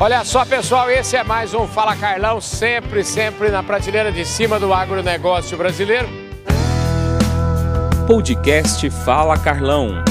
Olha só, pessoal, esse é mais um Fala Carlão, sempre, sempre na prateleira de cima do agronegócio brasileiro. Podcast Fala Carlão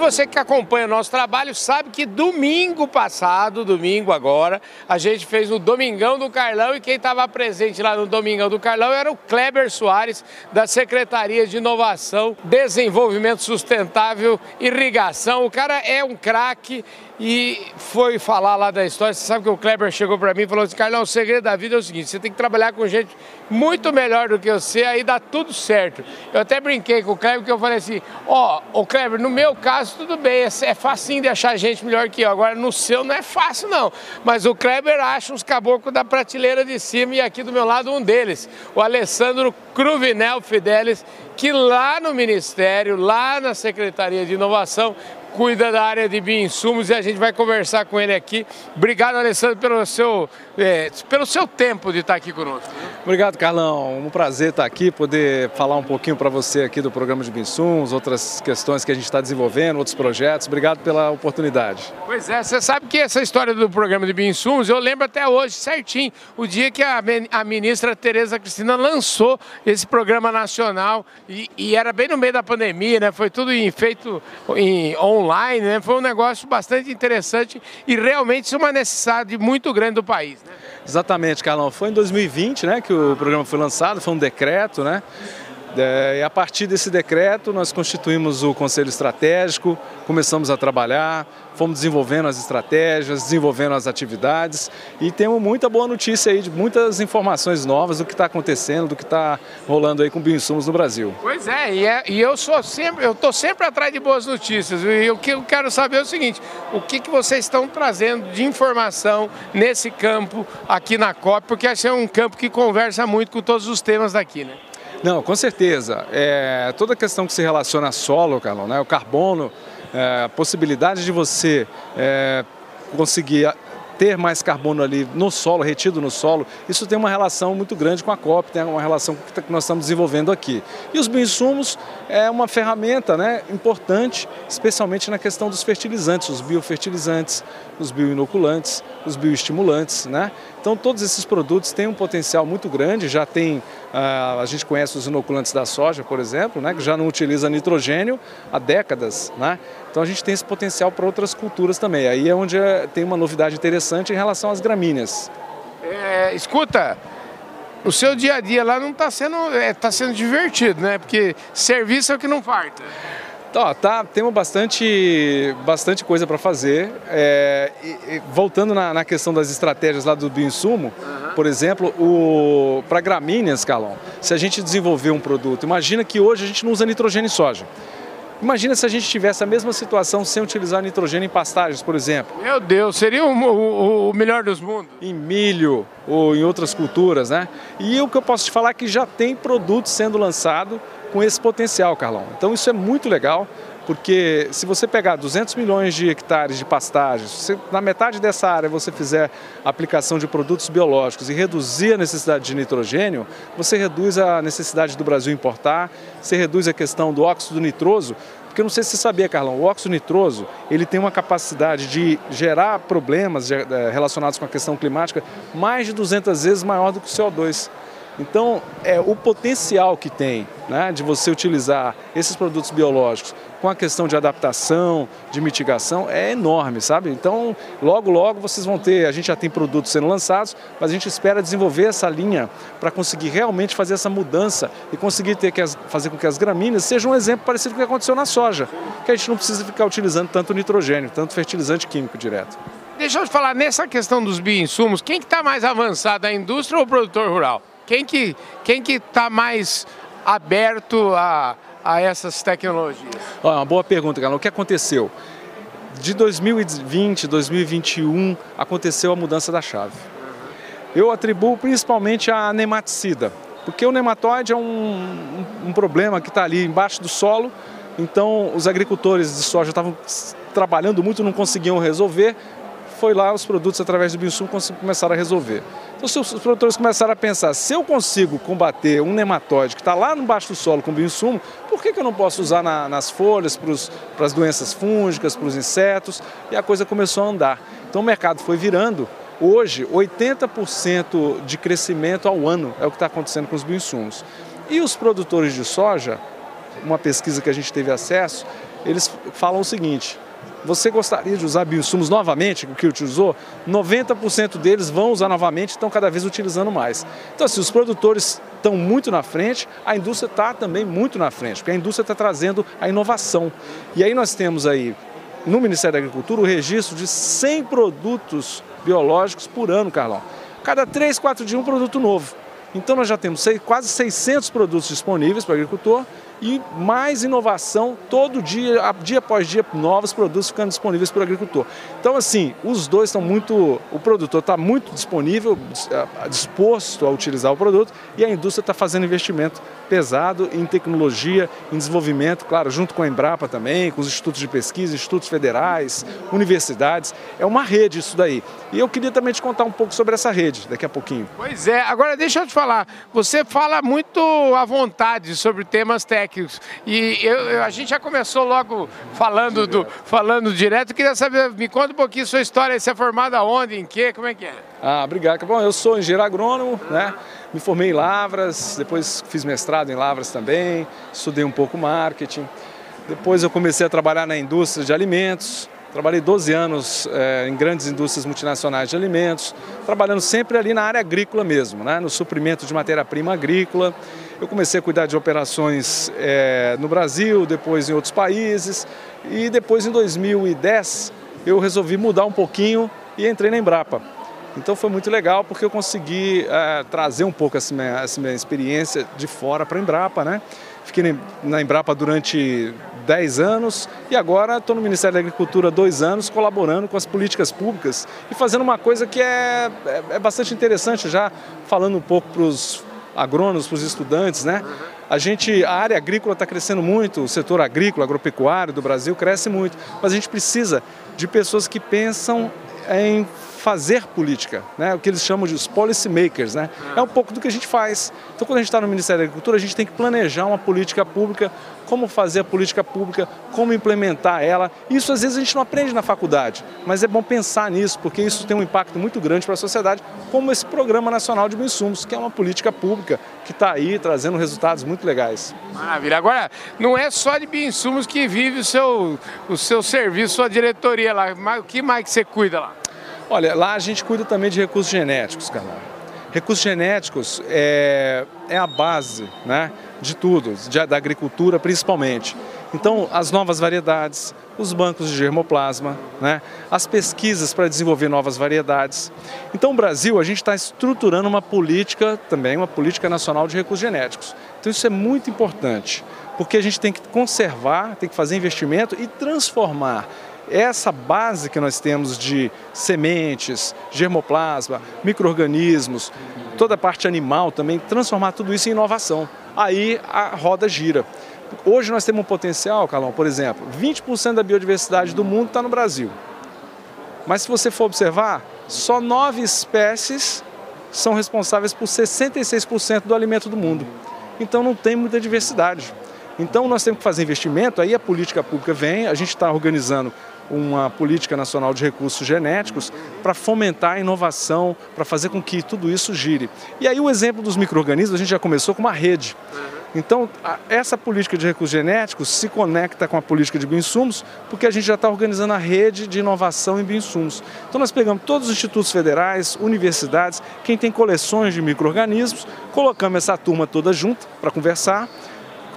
você que acompanha o nosso trabalho sabe que domingo passado, domingo agora, a gente fez o Domingão do Carlão e quem estava presente lá no Domingão do Carlão era o Kleber Soares, da Secretaria de Inovação, Desenvolvimento Sustentável, Irrigação. O cara é um craque e foi falar lá da história. Você sabe que o Kleber chegou para mim e falou assim: Carlão, o segredo da vida é o seguinte: você tem que trabalhar com gente muito melhor do que você, aí dá tudo certo. Eu até brinquei com o Kleber que eu falei assim: ó, oh, o Kleber, no meu caso tudo bem, é, é facinho de achar gente melhor que eu. Agora no seu não é fácil não. Mas o Kleber acha uns caboclos da prateleira de cima e aqui do meu lado um deles, o Alessandro Cruvinel Fidelis, que lá no Ministério, lá na Secretaria de Inovação, cuida da área de bioinsumos e a gente vai conversar com ele aqui. Obrigado, Alessandro, pelo seu, é, pelo seu tempo de estar aqui conosco. Obrigado, Carlão. Um prazer estar aqui, poder falar um pouquinho para você aqui do programa de bioinsumos, outras questões que a gente está desenvolvendo, outros projetos. Obrigado pela oportunidade. Pois é, você sabe que essa história do programa de bioinsumos, eu lembro até hoje certinho, o dia que a, a ministra Tereza Cristina lançou esse programa nacional e, e, era bem no meio da pandemia, né? Foi tudo em, feito em online online, né? Foi um negócio bastante interessante e realmente uma necessidade muito grande do país. Né? Exatamente, Carlão. Foi em 2020 né, que o programa foi lançado, foi um decreto, né? É, e a partir desse decreto, nós constituímos o Conselho Estratégico, começamos a trabalhar, fomos desenvolvendo as estratégias, desenvolvendo as atividades e temos muita boa notícia aí, de muitas informações novas do que está acontecendo, do que está rolando aí com bioinsumos no Brasil. Pois é, e, é, e eu sou sempre, eu estou sempre atrás de boas notícias e o que eu quero saber é o seguinte, o que, que vocês estão trazendo de informação nesse campo aqui na COP, porque esse é um campo que conversa muito com todos os temas daqui, né? Não, com certeza. É, toda a questão que se relaciona a solo, Carlão, né, o carbono, é, a possibilidade de você é, conseguir ter mais carbono ali no solo, retido no solo, isso tem uma relação muito grande com a COP, tem uma relação que nós estamos desenvolvendo aqui. E os bioinsumos é uma ferramenta né, importante, especialmente na questão dos fertilizantes, os biofertilizantes, os bioinoculantes, os bioestimulantes. Né? Então todos esses produtos têm um potencial muito grande, já tem, a gente conhece os inoculantes da soja, por exemplo, né, que já não utiliza nitrogênio há décadas. Né? Então a gente tem esse potencial para outras culturas também. Aí é onde é, tem uma novidade interessante em relação às gramíneas. É, escuta, o seu dia a dia lá não está sendo, é, tá sendo divertido, né? Porque serviço é o que não falta. Tá, tá, temos bastante, bastante coisa para fazer. É, e, e, voltando na, na, questão das estratégias lá do bioinsumo, uhum. por exemplo, para gramíneas, Calão, se a gente desenvolver um produto, imagina que hoje a gente não usa nitrogênio em soja. Imagina se a gente tivesse a mesma situação sem utilizar nitrogênio em pastagens, por exemplo. Meu Deus, seria o, o, o, melhor dos mundos. Em milho ou em outras culturas, né? E o que eu posso te falar é que já tem produto sendo lançado com esse potencial, Carlão. Então isso é muito legal porque se você pegar 200 milhões de hectares de pastagens, se na metade dessa área você fizer aplicação de produtos biológicos e reduzir a necessidade de nitrogênio, você reduz a necessidade do Brasil importar, você reduz a questão do óxido nitroso, porque eu não sei se você sabia, Carlão, o óxido nitroso ele tem uma capacidade de gerar problemas eh, relacionados com a questão climática mais de 200 vezes maior do que o CO2. Então, é, o potencial que tem né, de você utilizar esses produtos biológicos com a questão de adaptação, de mitigação, é enorme, sabe? Então, logo, logo vocês vão ter, a gente já tem produtos sendo lançados, mas a gente espera desenvolver essa linha para conseguir realmente fazer essa mudança e conseguir ter que as, fazer com que as gramíneas sejam um exemplo parecido com o que aconteceu na soja, que a gente não precisa ficar utilizando tanto nitrogênio, tanto fertilizante químico direto. Deixa eu te falar, nessa questão dos bioinsumos, quem que está mais avançado, a indústria ou o produtor rural? Quem que quem que está mais aberto a, a essas tecnologias? Olha, uma boa pergunta, Galo. O que aconteceu? De 2020, 2021, aconteceu a mudança da chave. Eu atribuo principalmente a nematicida, porque o nematóide é um, um, um problema que está ali embaixo do solo, então os agricultores de soja estavam trabalhando muito, não conseguiam resolver, foi lá os produtos através do bioinsumo começaram a resolver. Então, se os produtores começaram a pensar, se eu consigo combater um nematóide que está lá no baixo do solo com bioinsumo, por que, que eu não posso usar na, nas folhas para as doenças fúngicas, para os insetos? E a coisa começou a andar. Então, o mercado foi virando. Hoje, 80% de crescimento ao ano é o que está acontecendo com os bioinsumos. E os produtores de soja, uma pesquisa que a gente teve acesso, eles falam o seguinte: você gostaria de usar bioinsumos novamente, o que utilizou? 90% deles vão usar novamente estão cada vez utilizando mais. Então, assim, os produtores estão muito na frente, a indústria está também muito na frente, porque a indústria está trazendo a inovação. E aí nós temos aí, no Ministério da Agricultura, o registro de 100 produtos biológicos por ano, Carlão. Cada 3, 4 dias um produto novo. Então nós já temos quase 600 produtos disponíveis para o agricultor e mais inovação todo dia, dia após dia, novos produtos ficando disponíveis para o agricultor. Então, assim, os dois estão muito. O produtor está muito disponível, disposto a utilizar o produto e a indústria está fazendo investimento pesado em tecnologia, em desenvolvimento, claro, junto com a Embrapa também, com os institutos de pesquisa, institutos federais, universidades. É uma rede isso daí. E eu queria também te contar um pouco sobre essa rede daqui a pouquinho. Pois é, agora deixa eu te falar, você fala muito à vontade sobre temas técnicos e eu, a gente já começou logo falando, do, falando direto, queria saber, me conta um pouquinho sua história, você é formado aonde, em quê, como é que é? Ah, obrigado. Bom, eu sou engenheiro agrônomo, né? Me formei em Lavras, depois fiz mestrado em Lavras também, estudei um pouco marketing. Depois eu comecei a trabalhar na indústria de alimentos, Trabalhei 12 anos é, em grandes indústrias multinacionais de alimentos, trabalhando sempre ali na área agrícola mesmo, né, no suprimento de matéria-prima agrícola. Eu comecei a cuidar de operações é, no Brasil, depois em outros países, e depois em 2010 eu resolvi mudar um pouquinho e entrei na Embrapa. Então foi muito legal porque eu consegui é, trazer um pouco essa minha, essa minha experiência de fora para a Embrapa, né? Fiquei na Embrapa durante 10 anos e agora estou no Ministério da Agricultura há dois anos colaborando com as políticas públicas e fazendo uma coisa que é, é, é bastante interessante já falando um pouco para os agrônomos, para os estudantes, né? A gente, a área agrícola está crescendo muito, o setor agrícola, agropecuário do Brasil cresce muito, mas a gente precisa de pessoas que pensam em fazer política, né? o que eles chamam de os policy makers. Né? É um pouco do que a gente faz. Então, quando a gente está no Ministério da Agricultura, a gente tem que planejar uma política pública, como fazer a política pública, como implementar ela. Isso às vezes a gente não aprende na faculdade, mas é bom pensar nisso, porque isso tem um impacto muito grande para a sociedade, como esse Programa Nacional de Bioinsumos, que é uma política pública que está aí trazendo resultados muito legais. Maravilha. Agora, não é só de bioinsumos que vive o seu, o seu serviço, sua diretoria lá. O que mais que você cuida lá? Olha, lá a gente cuida também de recursos genéticos, Carlão. Recursos genéticos é, é a base né, de tudo, de, da agricultura principalmente. Então, as novas variedades, os bancos de germoplasma, né, as pesquisas para desenvolver novas variedades. Então, o Brasil, a gente está estruturando uma política também, uma política nacional de recursos genéticos. Então, isso é muito importante, porque a gente tem que conservar, tem que fazer investimento e transformar essa base que nós temos de sementes, germoplasma, micro-organismos, toda a parte animal também, transformar tudo isso em inovação. Aí a roda gira. Hoje nós temos um potencial, Carlão, por exemplo, 20% da biodiversidade do mundo está no Brasil. Mas se você for observar, só nove espécies são responsáveis por 66% do alimento do mundo. Então não tem muita diversidade. Então nós temos que fazer investimento, aí a política pública vem, a gente está organizando uma política nacional de recursos genéticos para fomentar a inovação, para fazer com que tudo isso gire. E aí o exemplo dos micro-organismos, a gente já começou com uma rede. Então, essa política de recursos genéticos se conecta com a política de bioinsumos, porque a gente já está organizando a rede de inovação em bioinsumos. Então, nós pegamos todos os institutos federais, universidades, quem tem coleções de micro-organismos, colocamos essa turma toda junto para conversar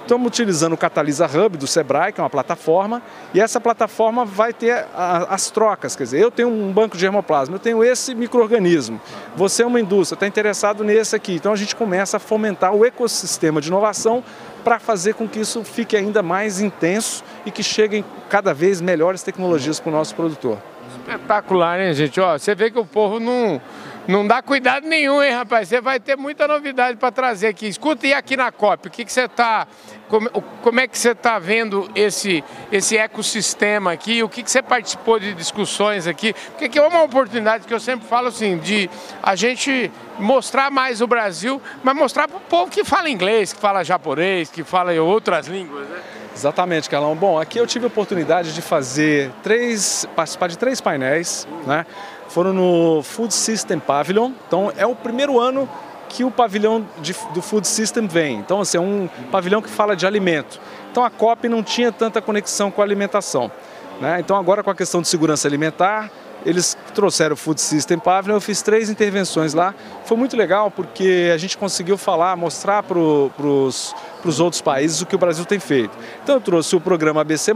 Estamos utilizando o Catalisa Hub do Sebrae, que é uma plataforma, e essa plataforma vai ter as trocas. Quer dizer, eu tenho um banco de germoplasma, eu tenho esse microorganismo, você é uma indústria, está interessado nesse aqui. Então a gente começa a fomentar o ecossistema de inovação para fazer com que isso fique ainda mais intenso e que cheguem cada vez melhores tecnologias para o nosso produtor. Espetacular, hein, gente? Ó, você vê que o povo não, não dá cuidado nenhum, hein, rapaz? Você vai ter muita novidade para trazer aqui. Escuta, e aqui na COP, o que, você está. Como, como, é que você está vendo esse, esse ecossistema aqui? O que, que você participou de discussões aqui? Porque aqui é uma oportunidade que eu sempre falo assim, de a gente mostrar mais o Brasil, mas mostrar para o povo que fala inglês, que fala japonês, que fala outras línguas, né? Exatamente, Carlão. Bom, aqui eu tive a oportunidade de fazer três, participar de três painéis, né? Foram no Food System Pavilion. Então é o primeiro ano que o pavilhão de, do Food System vem. Então, assim, é um pavilhão que fala de alimento. Então a COP não tinha tanta conexão com a alimentação. Né? Então agora com a questão de segurança alimentar, eles trouxeram o Food System Pavilion, eu fiz três intervenções lá. Foi muito legal porque a gente conseguiu falar, mostrar para os outros países o que o Brasil tem feito. Então eu trouxe o programa ABC+,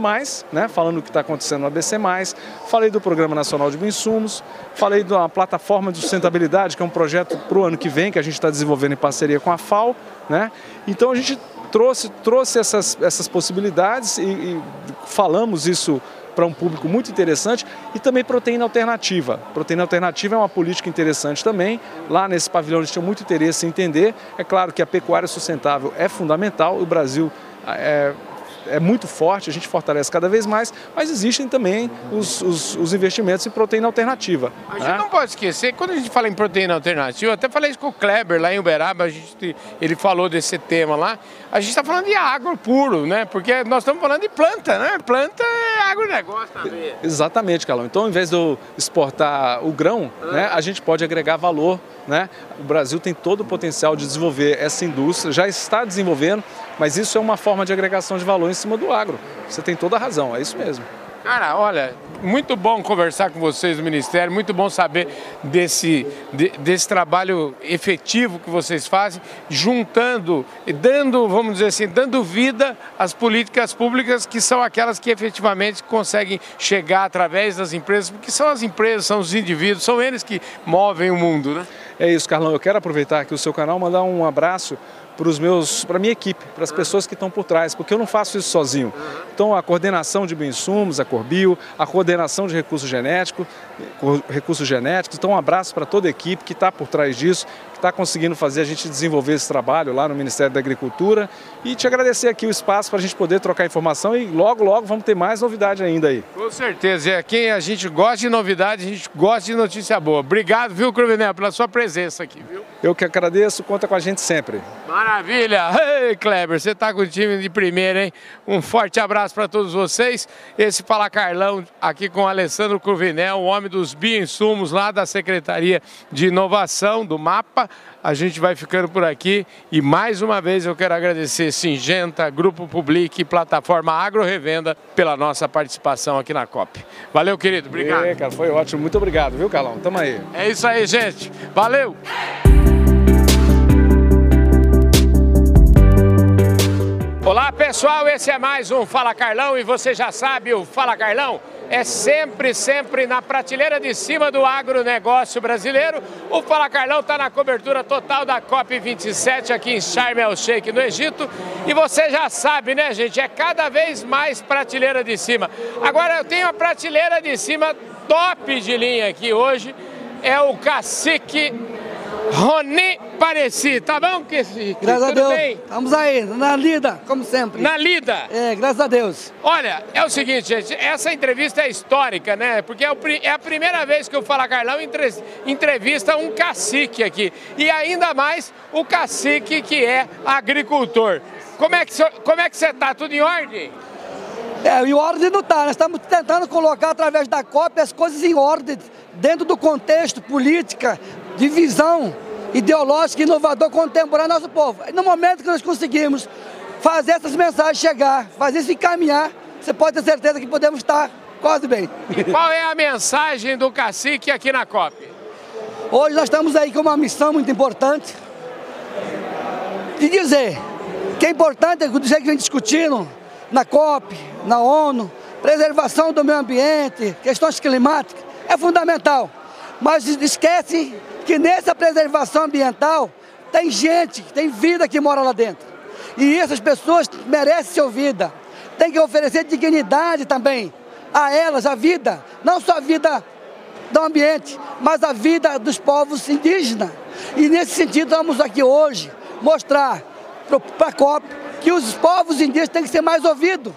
né, falando o que está acontecendo no ABC+, falei do Programa Nacional de Bioinsumos, falei da plataforma de sustentabilidade, que é um projeto para o ano que vem, que a gente está desenvolvendo em parceria com a FAO. Né? Então a gente trouxe, trouxe essas, essas possibilidades e, e falamos isso para um público muito interessante e também proteína alternativa. Proteína alternativa é uma política interessante também. Lá nesse pavilhão eles tinham muito interesse em entender. É claro que a pecuária sustentável é fundamental. O Brasil é, é muito forte, a gente fortalece cada vez mais, mas existem também os, os, os investimentos em proteína alternativa. A gente né? não pode esquecer, quando a gente fala em proteína alternativa, eu até falei isso com o Kleber lá em Uberaba, a gente, ele falou desse tema lá, a gente está falando de agro puro, né? Porque nós estamos falando de planta, né? Planta é agronegócio também. Exatamente, Carlão. Então, ao invés de eu exportar o grão, ah. né, a gente pode agregar valor né? O Brasil tem todo o potencial de desenvolver essa indústria, já está desenvolvendo, mas isso é uma forma de agregação de valor em cima do agro. Você tem toda a razão, é isso mesmo. Cara, olha, muito bom conversar com vocês do Ministério, muito bom saber desse, de, desse trabalho efetivo que vocês fazem, juntando e dando, vamos dizer assim, dando vida às políticas públicas que são aquelas que efetivamente conseguem chegar através das empresas, porque são as empresas, são os indivíduos, são eles que movem o mundo, né? É isso, Carlão. Eu quero aproveitar aqui o seu canal mandar um abraço para os meus, para a minha equipe, para as pessoas que estão por trás, porque eu não faço isso sozinho. Então a coordenação de bioinsumos, a Corbio, a coordenação de recursos genéticos, recursos genéticos. Então um abraço para toda a equipe que está por trás disso, está conseguindo fazer a gente desenvolver esse trabalho lá no Ministério da Agricultura e te agradecer aqui o espaço para a gente poder trocar informação e logo, logo vamos ter mais novidade ainda aí. Com certeza, é quem a gente gosta de novidade, a gente gosta de notícia boa. Obrigado, viu, Cruvinel, pela sua presença aqui, viu? Eu que agradeço, conta com a gente sempre. Maravilha! Ei, Kleber, você está com o time de primeira, hein? Um forte abraço para todos vocês. Esse Fala Carlão aqui com o Alessandro Cruvinel, o homem dos bioinsumos lá da Secretaria de Inovação, do MAPA. A gente vai ficando por aqui e mais uma vez eu quero agradecer Singenta, Grupo Public e Plataforma Agro Revenda pela nossa participação aqui na COP. Valeu, querido. Obrigado. É, cara, foi ótimo. Muito obrigado, viu, Carlão? Tamo aí. É isso aí, gente. Valeu! Olá pessoal, esse é mais um Fala Carlão e você já sabe, o Fala Carlão é sempre, sempre na prateleira de cima do agronegócio brasileiro. O Fala Carlão está na cobertura total da COP27 aqui em Sharm el Sheikh, no Egito. E você já sabe, né, gente, é cada vez mais prateleira de cima. Agora eu tenho a prateleira de cima top de linha aqui hoje, é o cacique Roni Pareci, tá bom, Cacique? Graças Tudo a Deus. Bem? Estamos aí, na lida, como sempre. Na lida? É, graças a Deus. Olha, é o seguinte, gente, essa entrevista é histórica, né? Porque é, é a primeira vez que o Fala Carlão entrevista um cacique aqui. E ainda mais o cacique que é agricultor. Como é que, como é que você tá? Tudo em ordem? É, em ordem não está. Nós estamos tentando colocar através da COP as coisas em ordem, dentro do contexto política, de visão ideológica, inovador, contemporâneo nosso povo. E no momento que nós conseguimos fazer essas mensagens chegar, fazer isso encaminhar, você pode ter certeza que podemos estar quase bem. E qual é a mensagem do cacique aqui na COP? Hoje nós estamos aí com uma missão muito importante de dizer que é importante, do jeito que vem discutindo na COP, na ONU, preservação do meio ambiente, questões climáticas, é fundamental. Mas esquece que nessa preservação ambiental tem gente, tem vida que mora lá dentro. E essas pessoas merecem ser ouvidas. Tem que oferecer dignidade também a elas, a vida, não só a vida do ambiente, mas a vida dos povos indígenas. E nesse sentido, vamos aqui hoje mostrar para a COP que os povos indígenas têm que ser mais ouvidos,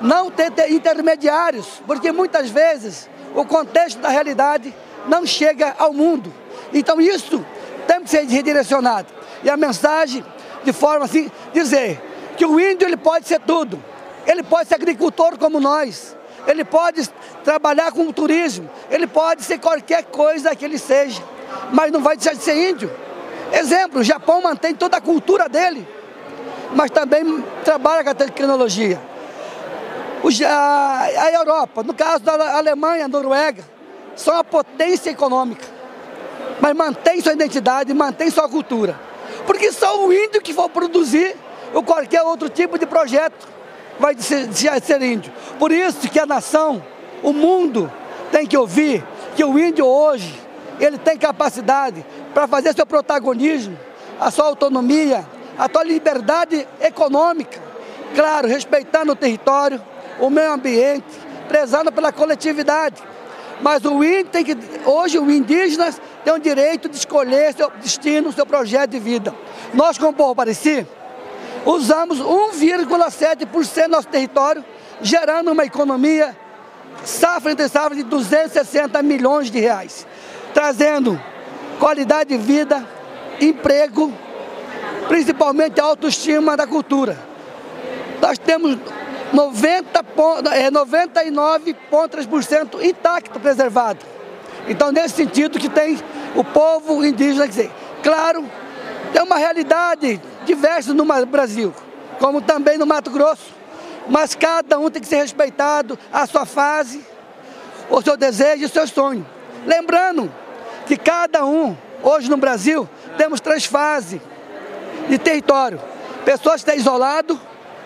não ter intermediários, porque muitas vezes o contexto da realidade não chega ao mundo. Então isso tem que ser redirecionado. E a mensagem, de forma assim, dizer que o índio ele pode ser tudo. Ele pode ser agricultor como nós. Ele pode trabalhar com o turismo. Ele pode ser qualquer coisa que ele seja. Mas não vai deixar de ser índio. Exemplo, o Japão mantém toda a cultura dele. Mas também trabalha com a tecnologia. a Europa, no caso da Alemanha, Noruega, são a potência econômica mas mantém sua identidade, mantém sua cultura. Porque só o índio que for produzir ou qualquer outro tipo de projeto vai ser, ser índio. Por isso que a nação, o mundo, tem que ouvir que o índio hoje, ele tem capacidade para fazer seu protagonismo, a sua autonomia, a sua liberdade econômica, claro, respeitando o território, o meio ambiente, prezando pela coletividade. Mas o índio tem que, hoje o indígena tem o direito de escolher seu destino, seu projeto de vida. Nós, como povo Pareci, usamos 1,7% do nosso território, gerando uma economia safra entre safra de 260 milhões de reais, trazendo qualidade de vida, emprego, principalmente a autoestima da cultura. Nós temos 90, é, 99,3% intacto preservado. Então, nesse sentido que tem o povo indígena, dizer, claro, tem uma realidade diversa no Brasil, como também no Mato Grosso, mas cada um tem que ser respeitado, a sua fase, o seu desejo e o seu sonho. Lembrando que cada um, hoje no Brasil, temos três fases de território. Pessoas que estão isoladas,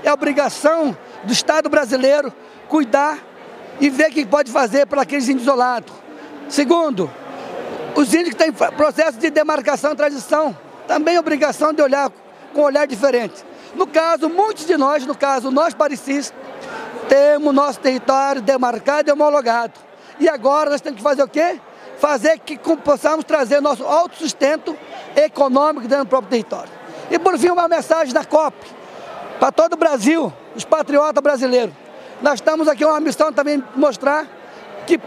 é obrigação do Estado brasileiro cuidar e ver o que pode fazer para aqueles isolados. Segundo, os índios que têm processo de demarcação e transição, também obrigação de olhar com um olhar diferente. No caso, muitos de nós, no caso, nós parecis, temos nosso território demarcado e homologado. E agora nós temos que fazer o quê? Fazer que possamos trazer nosso autossustento econômico dentro do próprio território. E por fim, uma mensagem da COP, para todo o Brasil, os patriotas brasileiros. Nós estamos aqui uma missão também mostrar que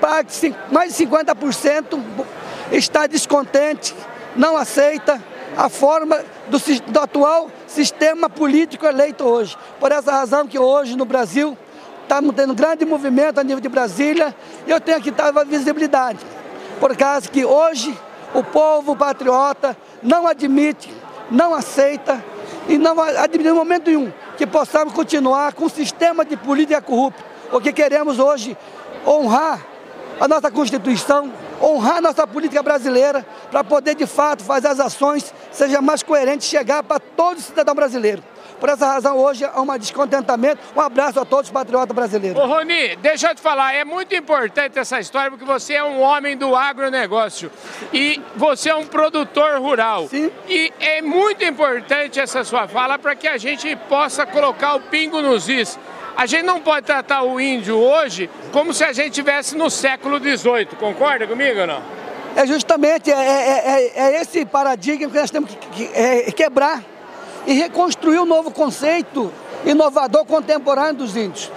mais de 50% está descontente, não aceita a forma do, do, atual sistema político eleito hoje. Por essa razão que hoje no Brasil estamos tendo um grande movimento a nível de Brasília e eu tenho aqui a visibilidade. Por causa que hoje o povo patriota não admite, não aceita e não admite em momento nenhum que possamos continuar com o sistema de política corrupta. Porque queremos hoje honrar a nossa Constituição, honrar a nossa política brasileira, para poder de fato fazer as ações seja mais coerente chegar para todo cidadão brasileiro. Por essa razão, hoje há um descontentamento. Um abraço a todos os patriotas brasileiros. Ô Roni, deixa eu te falar, é muito importante essa história porque você é um homem do agronegócio e você é um produtor rural. Sim. E é muito importante essa sua fala para que a gente possa colocar o pingo nos is. A gente não pode tratar o índio hoje como se a gente estivesse no século XVIII. Concorda comigo ou não? É justamente é, é, é, é esse paradigma que nós temos que, que é, quebrar e reconstruir um novo conceito inovador contemporâneo dos índios.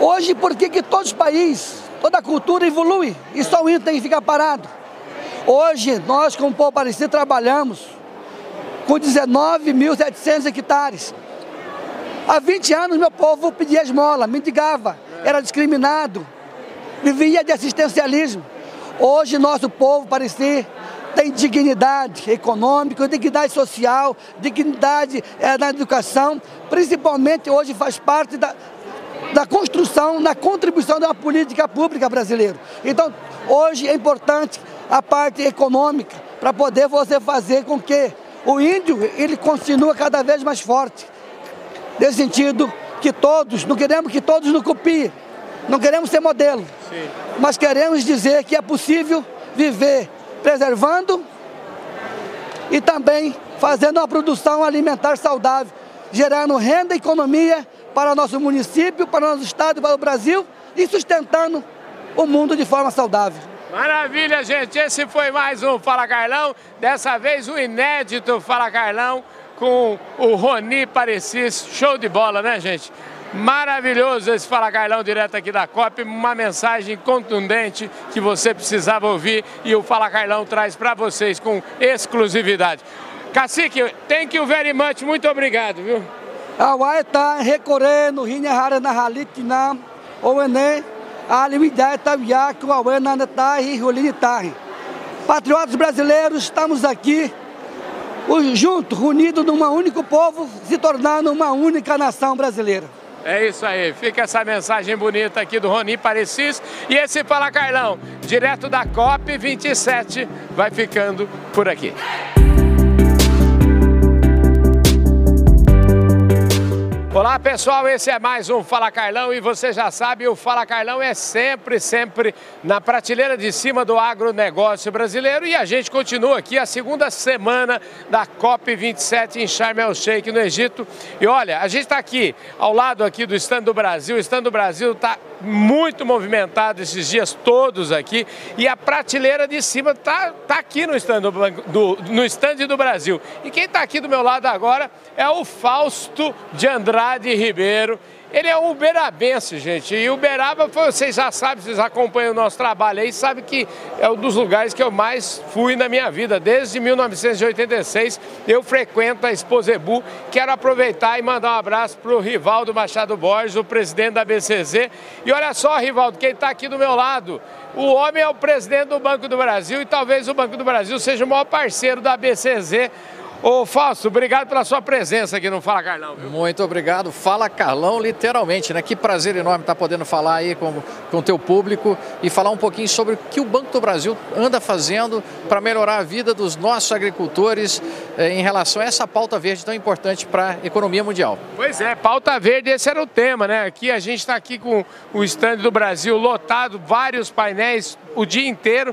Hoje, por que, que todos os países, toda a cultura evolui e só o índio tem que ficar parado? Hoje, nós, como povo parecido, trabalhamos com 19.700 hectares. Há 20 anos, meu povo pedia esmola, mendigava, era discriminado, vivia de assistencialismo. Hoje, nosso povo parecido tem dignidade econômica, dignidade social, dignidade é, na educação, principalmente hoje faz parte da, da construção, na contribuição da política pública brasileira. Então, hoje é importante a parte econômica para poder você fazer com que o índio ele continue cada vez mais forte. Nesse sentido, que todos, não queremos que todos nos copiem, não queremos ser modelo, Sim. mas queremos dizer que é possível viver preservando e também fazendo uma produção alimentar saudável. gerando renda e economia para nosso município, para nosso estado, para o Brasil e sustentando o mundo de forma saudável. Maravilha, gente. Esse foi mais um Fala Carlão. Dessa vez o inédito Fala Carlão com o Roni Parecis. Show de bola, né, gente? Maravilhoso esse Fala Carlão direto aqui da COP, uma mensagem contundente que você precisava ouvir e o Fala Carlão traz para vocês com exclusividade. Cacique, thank you very much, muito obrigado, viu? Awai tá recorrendo, rinha rara na halitina, ou enem, a limidade tá viaco, o awai na. Patriotas brasileiros, estamos aqui, juntos, unidos único povo, se tornando uma única nação brasileira. É isso aí, fica essa mensagem bonita aqui do Roni Parecis. E esse Fala Carlão, direto da COP 27, vai ficando por aqui. Olá pessoal, esse é mais um Fala Carlão e você já sabe, o Fala Carlão é sempre, sempre na prateleira de cima do agronegócio brasileiro e a gente continua aqui a segunda semana da COP27 em Sharm el Sheikh, no Egito. E olha, a gente está aqui ao lado aqui do stand do Brasil, o stand do Brasil está muito movimentado esses dias todos aqui e a prateleira de cima está tá aqui no stand do, do, no stand do Brasil. E quem está aqui do meu lado agora é o Fausto de Andrade Ribeiro. Ele é uberabense, gente. E Uberaba, vocês já sabem, vocês acompanham o nosso trabalho aí, sabem que é um dos lugares que eu mais fui na minha vida. Desde 1986 eu frequento a Exposebu. Quero aproveitar e mandar um abraço para o Rivaldo Machado Borges, o presidente da BCZ. E olha só, Rivaldo, quem está aqui do meu lado. O homem é o presidente do Banco do Brasil e talvez o Banco do Brasil seja o maior parceiro da BCZ Ô Fausto, obrigado pela sua presença aqui no Fala Carlão. Viu? Muito obrigado. Fala Carlão, literalmente, né? Que prazer enorme estar podendo falar aí com, com o teu público e falar um pouquinho sobre o que o Banco do Brasil anda fazendo para melhorar a vida dos nossos agricultores eh, em relação a essa pauta verde tão importante para a economia mundial. Pois é, pauta verde, esse era o tema, né? Aqui a gente está aqui com o stand do Brasil lotado, vários painéis o dia inteiro.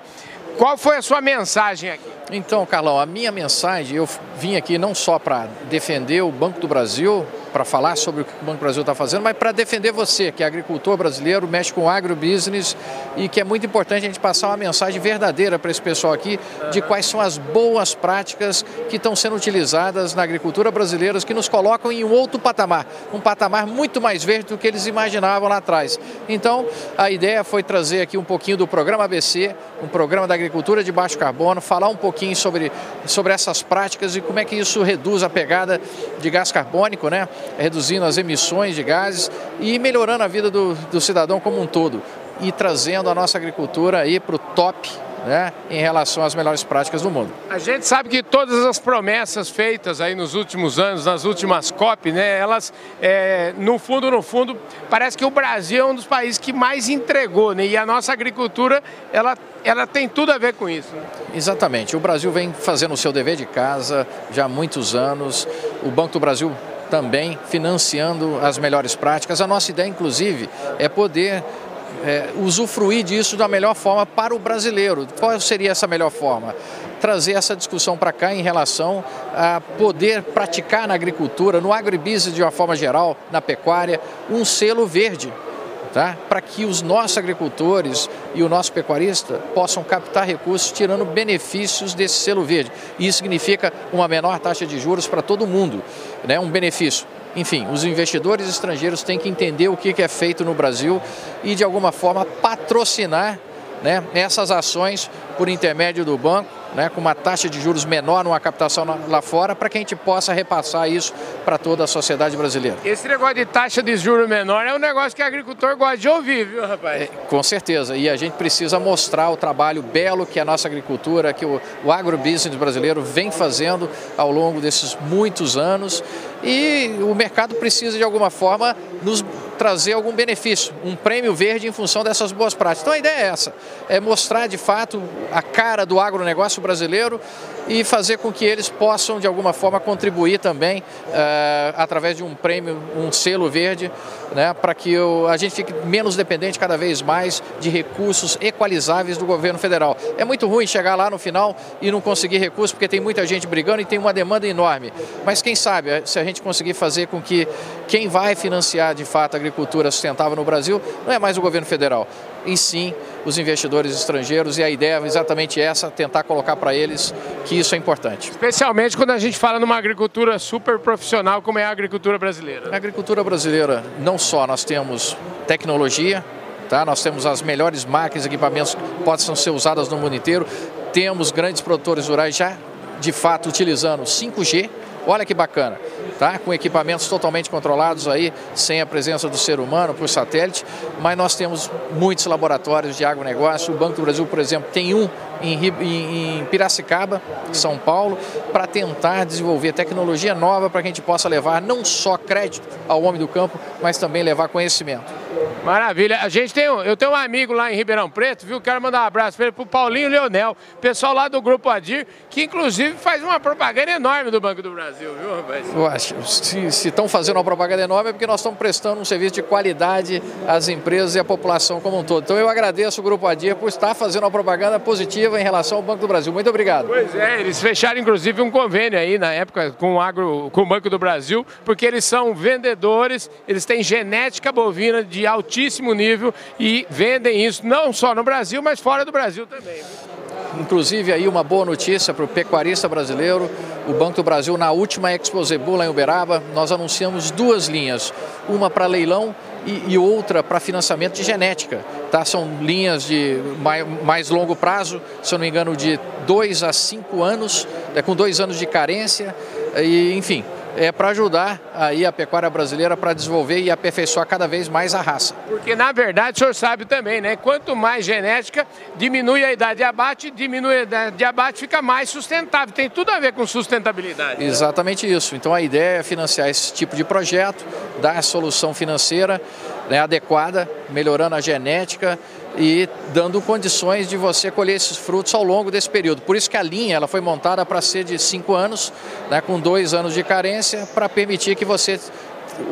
Qual foi a sua mensagem aqui? Então, Carlão, a minha mensagem, eu vim aqui não só para defender o Banco do Brasil, para falar sobre o que o Banco do Brasil está fazendo, mas para defender você, que é agricultor brasileiro, mexe com agrobusiness e que é muito importante a gente passar uma mensagem verdadeira para esse pessoal aqui de quais são as boas práticas que estão sendo utilizadas na agricultura brasileira, que nos colocam em um outro patamar, um patamar muito mais verde do que eles imaginavam lá atrás. Então, a ideia foi trazer aqui um pouquinho do programa ABC, um programa da agricultura de baixo carbono, falar um pouquinho sobre, sobre essas práticas e como é que isso reduz a pegada de gás carbônico, né? reduzindo as emissões de gases e melhorando a vida do, do cidadão como um todo e trazendo a nossa agricultura aí para o top né, em relação às melhores práticas do mundo. A gente sabe que todas as promessas feitas aí nos últimos anos, nas últimas COP, né, elas, é, no fundo, no fundo, parece que o Brasil é um dos países que mais entregou, né, e a nossa agricultura, ela, ela tem tudo a ver com isso. Né? Exatamente, o Brasil vem fazendo o seu dever de casa já há muitos anos, o Banco do Brasil também financiando as melhores práticas. A nossa ideia, inclusive, é poder é, usufruir disso da melhor forma para o brasileiro. Qual seria essa melhor forma? Trazer essa discussão para cá em relação a poder praticar na agricultura, no agribusiness de uma forma geral, na pecuária, um selo verde tá? para que os nossos agricultores e o nosso pecuarista possam captar recursos tirando benefícios desse selo verde. Isso significa uma menor taxa de juros para todo mundo, né? um benefício. Enfim, os investidores estrangeiros têm que entender o que é feito no Brasil e, de alguma forma, patrocinar né, essas ações por intermédio do banco né, com uma taxa de juros menor numa captação lá fora, para que a gente possa repassar isso para toda a sociedade brasileira. Esse negócio de taxa de juros menor é um negócio que o agricultor gosta de ouvir, viu, rapaz? É, com certeza, e a gente precisa mostrar o trabalho belo que a nossa agricultura, que o, o agrobusiness brasileiro vem fazendo ao longo desses muitos anos, e o mercado precisa, de alguma forma, nos trazer algum benefício, um prêmio verde em função dessas boas práticas. Então a ideia é essa, é mostrar de fato a cara do agronegócio brasileiro e fazer com que eles possam de alguma forma contribuir também uh, através de um prêmio, um selo verde, né, para que a gente fique menos dependente cada vez mais de recursos equalizáveis do governo federal. É muito ruim chegar lá no final e não conseguir recursos porque tem muita gente brigando e tem uma demanda enorme. Mas quem sabe se a gente conseguir fazer com que quem vai financiar de fato a agricultura sustentável no Brasil não é mais o governo federal, e sim os investidores estrangeiros e a ideia é exatamente essa, tentar colocar para eles que isso é importante. Especialmente quando a gente fala numa agricultura super profissional como é a agricultura brasileira. A agricultura brasileira, não só nós temos tecnologia, tá? nós temos as melhores máquinas e equipamentos que possam ser usadas no mundo inteiro, temos grandes produtores rurais já de fato utilizando 5G, olha que bacana tá? com equipamentos totalmente controlados aí, sem a presença do ser humano por satélite, mas nós temos muitos laboratórios de agronegócio. O Banco do Brasil, por exemplo, tem um em, em Piracicaba, São Paulo, para tentar desenvolver tecnologia nova para que a gente possa levar não só crédito ao homem do campo, mas também levar conhecimento. Maravilha. A gente tem um, eu tenho um amigo lá em Ribeirão Preto, viu? Quero mandar um abraço para ele, pro Paulinho Leonel, pessoal lá do Grupo Adir, que inclusive faz uma propaganda enorme do Banco do Brasil, viu, rapaz? Eu acho, se estão fazendo uma propaganda enorme é porque nós estamos prestando um serviço de qualidade às empresas e à população como um todo. Então eu agradeço o Grupo Adir por estar fazendo uma propaganda positiva em relação ao Banco do Brasil. Muito obrigado. Pois é, eles fecharam inclusive um convênio aí na época com o, agro, com o Banco do Brasil, porque eles são vendedores, eles têm genética bovina de altíssimo nível e vendem isso não só no Brasil, mas fora do Brasil também. Inclusive aí uma boa notícia para o pecuarista brasileiro, o Banco do Brasil na última Expo Zebu lá em Uberaba, nós anunciamos duas linhas, uma para leilão e, e outra para financiamento de genética. Tá? São linhas de mais, mais longo prazo, se eu não me engano, de dois a cinco anos, é, com dois anos de carência, e, enfim, é para ajudar aí a pecuária brasileira para desenvolver e aperfeiçoar cada vez mais a raça. Porque na verdade o senhor sabe também, né? Quanto mais genética, diminui a idade de abate, diminui a idade de abate, fica mais sustentável. Tem tudo a ver com sustentabilidade. Né? Exatamente isso. Então a ideia é financiar esse tipo de projeto, dar a solução financeira né, adequada, melhorando a genética e dando condições de você colher esses frutos ao longo desse período. Por isso que a linha ela foi montada para ser de cinco anos, né, com dois anos de carência, para permitir que você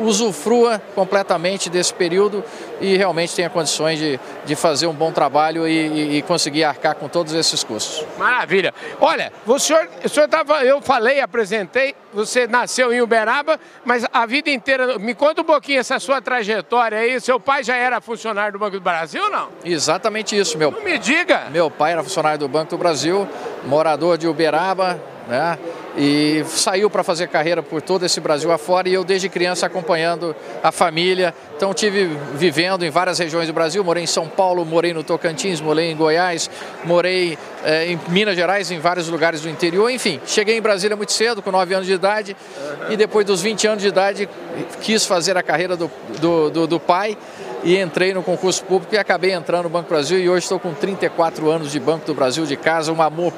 usufrua completamente desse período e realmente tenha condições de, de fazer um bom trabalho e, e conseguir arcar com todos esses custos. Maravilha. Olha, o senhor, o senhor tava, eu falei, apresentei, você nasceu em Uberaba, mas a vida inteira, me conta um pouquinho essa sua trajetória aí, seu pai já era funcionário do Banco do Brasil ou não? Exatamente isso, meu. Não me diga. Meu pai era funcionário do Banco do Brasil, morador de Uberaba, né? E saiu para fazer carreira por todo esse Brasil afora e eu desde criança acompanhando a família. Então tive vivendo em várias regiões do Brasil, morei em São Paulo, morei no Tocantins, morei em Goiás, morei é, em Minas Gerais, em vários lugares do interior. Enfim, cheguei em Brasília muito cedo, com 9 anos de idade, e depois dos 20 anos de idade quis fazer a carreira do, do, do, do pai e entrei no concurso público e acabei entrando no Banco do Brasil e hoje estou com 34 anos de Banco do Brasil de casa, um amor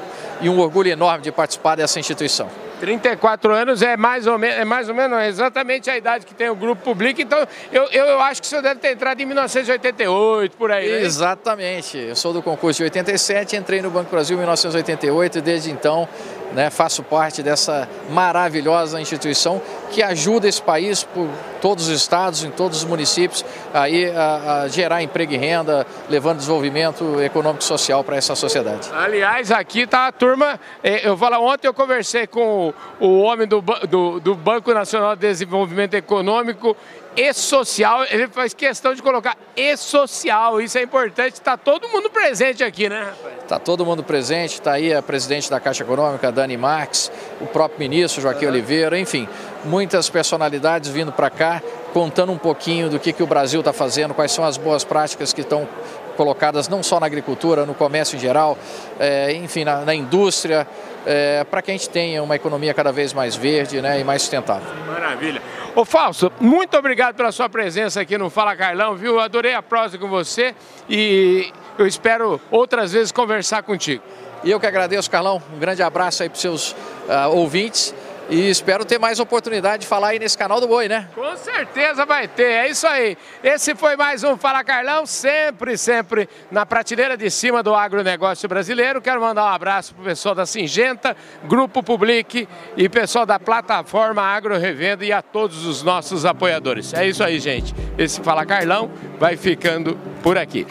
e um orgulho enorme de participar dessa instituição. 34 anos é mais ou menos, é mais ou menos exatamente a idade que tem o Grupo Public, então eu, eu acho que o senhor deve ter entrado em 1988, por aí, né? Exatamente, eu sou do concurso de 87, entrei no Banco Brasil em 1988 e desde então né, faço parte dessa maravilhosa instituição que ajuda esse país por todos os estados, em todos os municípios, aí a, a gerar emprego e renda, levando desenvolvimento econômico e social para essa sociedade. Aliás, aqui está a turma, é, eu falo, ontem eu conversei com o, o homem do, do, do Banco Nacional de Desenvolvimento Econômico e social, ele faz questão de colocar e social, isso é importante, está todo mundo presente aqui, né? Está todo mundo presente, está aí a presidente da Caixa Econômica, Dani Marques, o próprio ministro Joaquim uhum. Oliveira, enfim, muitas personalidades vindo para cá, contando um pouquinho do que, que o Brasil está fazendo, quais são as boas práticas que estão colocadas não só na agricultura, no comércio em geral, é, enfim, na, na indústria, é, para que a gente tenha uma economia cada vez mais verde né, e mais sustentável. Maravilha. Ô Falso, muito obrigado pela sua presença aqui no Fala Carlão, viu? Adorei a prosa com você e eu espero outras vezes conversar contigo. E eu que agradeço, Carlão. Um grande abraço aí para os seus uh, ouvintes e espero ter mais oportunidade de falar aí nesse canal do Boi, né? Com certeza vai ter, é isso aí. Esse foi mais um Fala Carlão, sempre, sempre na prateleira de cima do agronegócio brasileiro. Quero mandar um abraço pro pessoal da Singenta, Grupo Public e pessoal da plataforma Agro Revenda e a todos os nossos apoiadores. É isso aí, gente. Esse Fala Carlão vai ficando por aqui.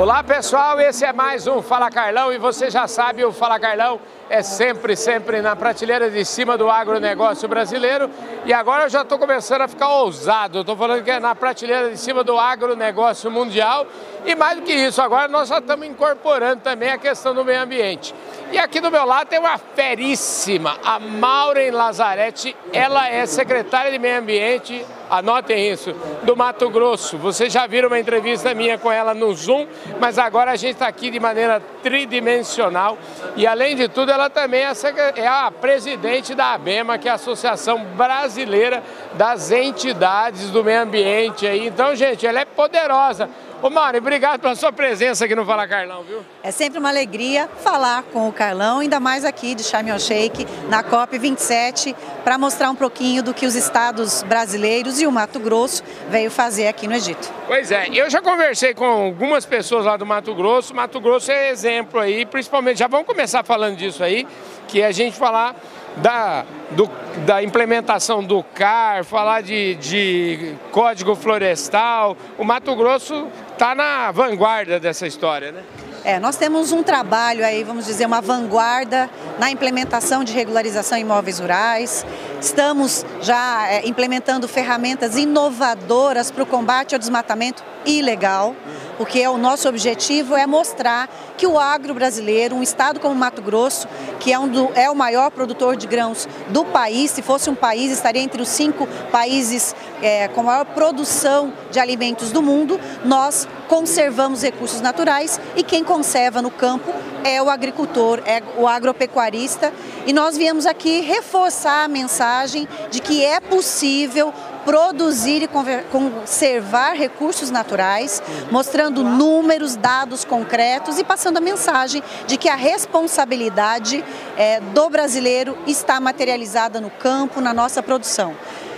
Olá pessoal, esse é mais um Fala Carlão e você já sabe, o Fala Carlão é sempre, sempre na prateleira de cima do agronegócio brasileiro e agora eu já estou começando a ficar ousado, estou falando que é na prateleira de cima do agronegócio mundial e mais do que isso, agora nós já estamos incorporando também a questão do meio ambiente. E aqui do meu lado tem uma feríssima, a Maureen Lazarete, ela é secretária de meio ambiente anotem isso, do Mato Grosso. Vocês já viram uma entrevista minha com ela no Zoom, mas agora a gente está aqui de maneira tridimensional e, além de tudo, ela também é a presidente da ABEMA, que é a Associação Brasileira das Entidades do Meio Ambiente. Então, gente, ela é poderosa. Ô Mari, obrigado pela sua presença aqui no Fala Carlão, viu? É sempre uma alegria falar com o Carlão, ainda mais aqui de el Sheikh, na COP27, para mostrar um pouquinho do que os estados brasileiros e o Mato Grosso veio fazer aqui no Egito. Pois é, eu já conversei com algumas pessoas lá do Mato Grosso, Mato Grosso é exemplo aí, principalmente, já vamos começar falando disso aí, que é a gente falar da, do, da implementação do CAR, falar de, de código florestal. O Mato Grosso está na vanguarda dessa história, né? É, nós temos um trabalho aí, vamos dizer, uma vanguarda na implementação de regularização em imóveis rurais. Estamos já é, implementando ferramentas inovadoras para o combate ao desmatamento ilegal porque o nosso objetivo é mostrar que o agro brasileiro, um estado como Mato Grosso, que é, um do, é o maior produtor de grãos do país, se fosse um país, estaria entre os cinco países é, com maior produção de alimentos do mundo, nós conservamos recursos naturais e quem conserva no campo é o agricultor, é o agropecuarista. E nós viemos aqui reforçar a mensagem de que é possível produzir e conservar recursos naturais, mostrando números, dados concretos e passando a mensagem de que a responsabilidade é, do brasileiro está materializada no campo, na nossa produção.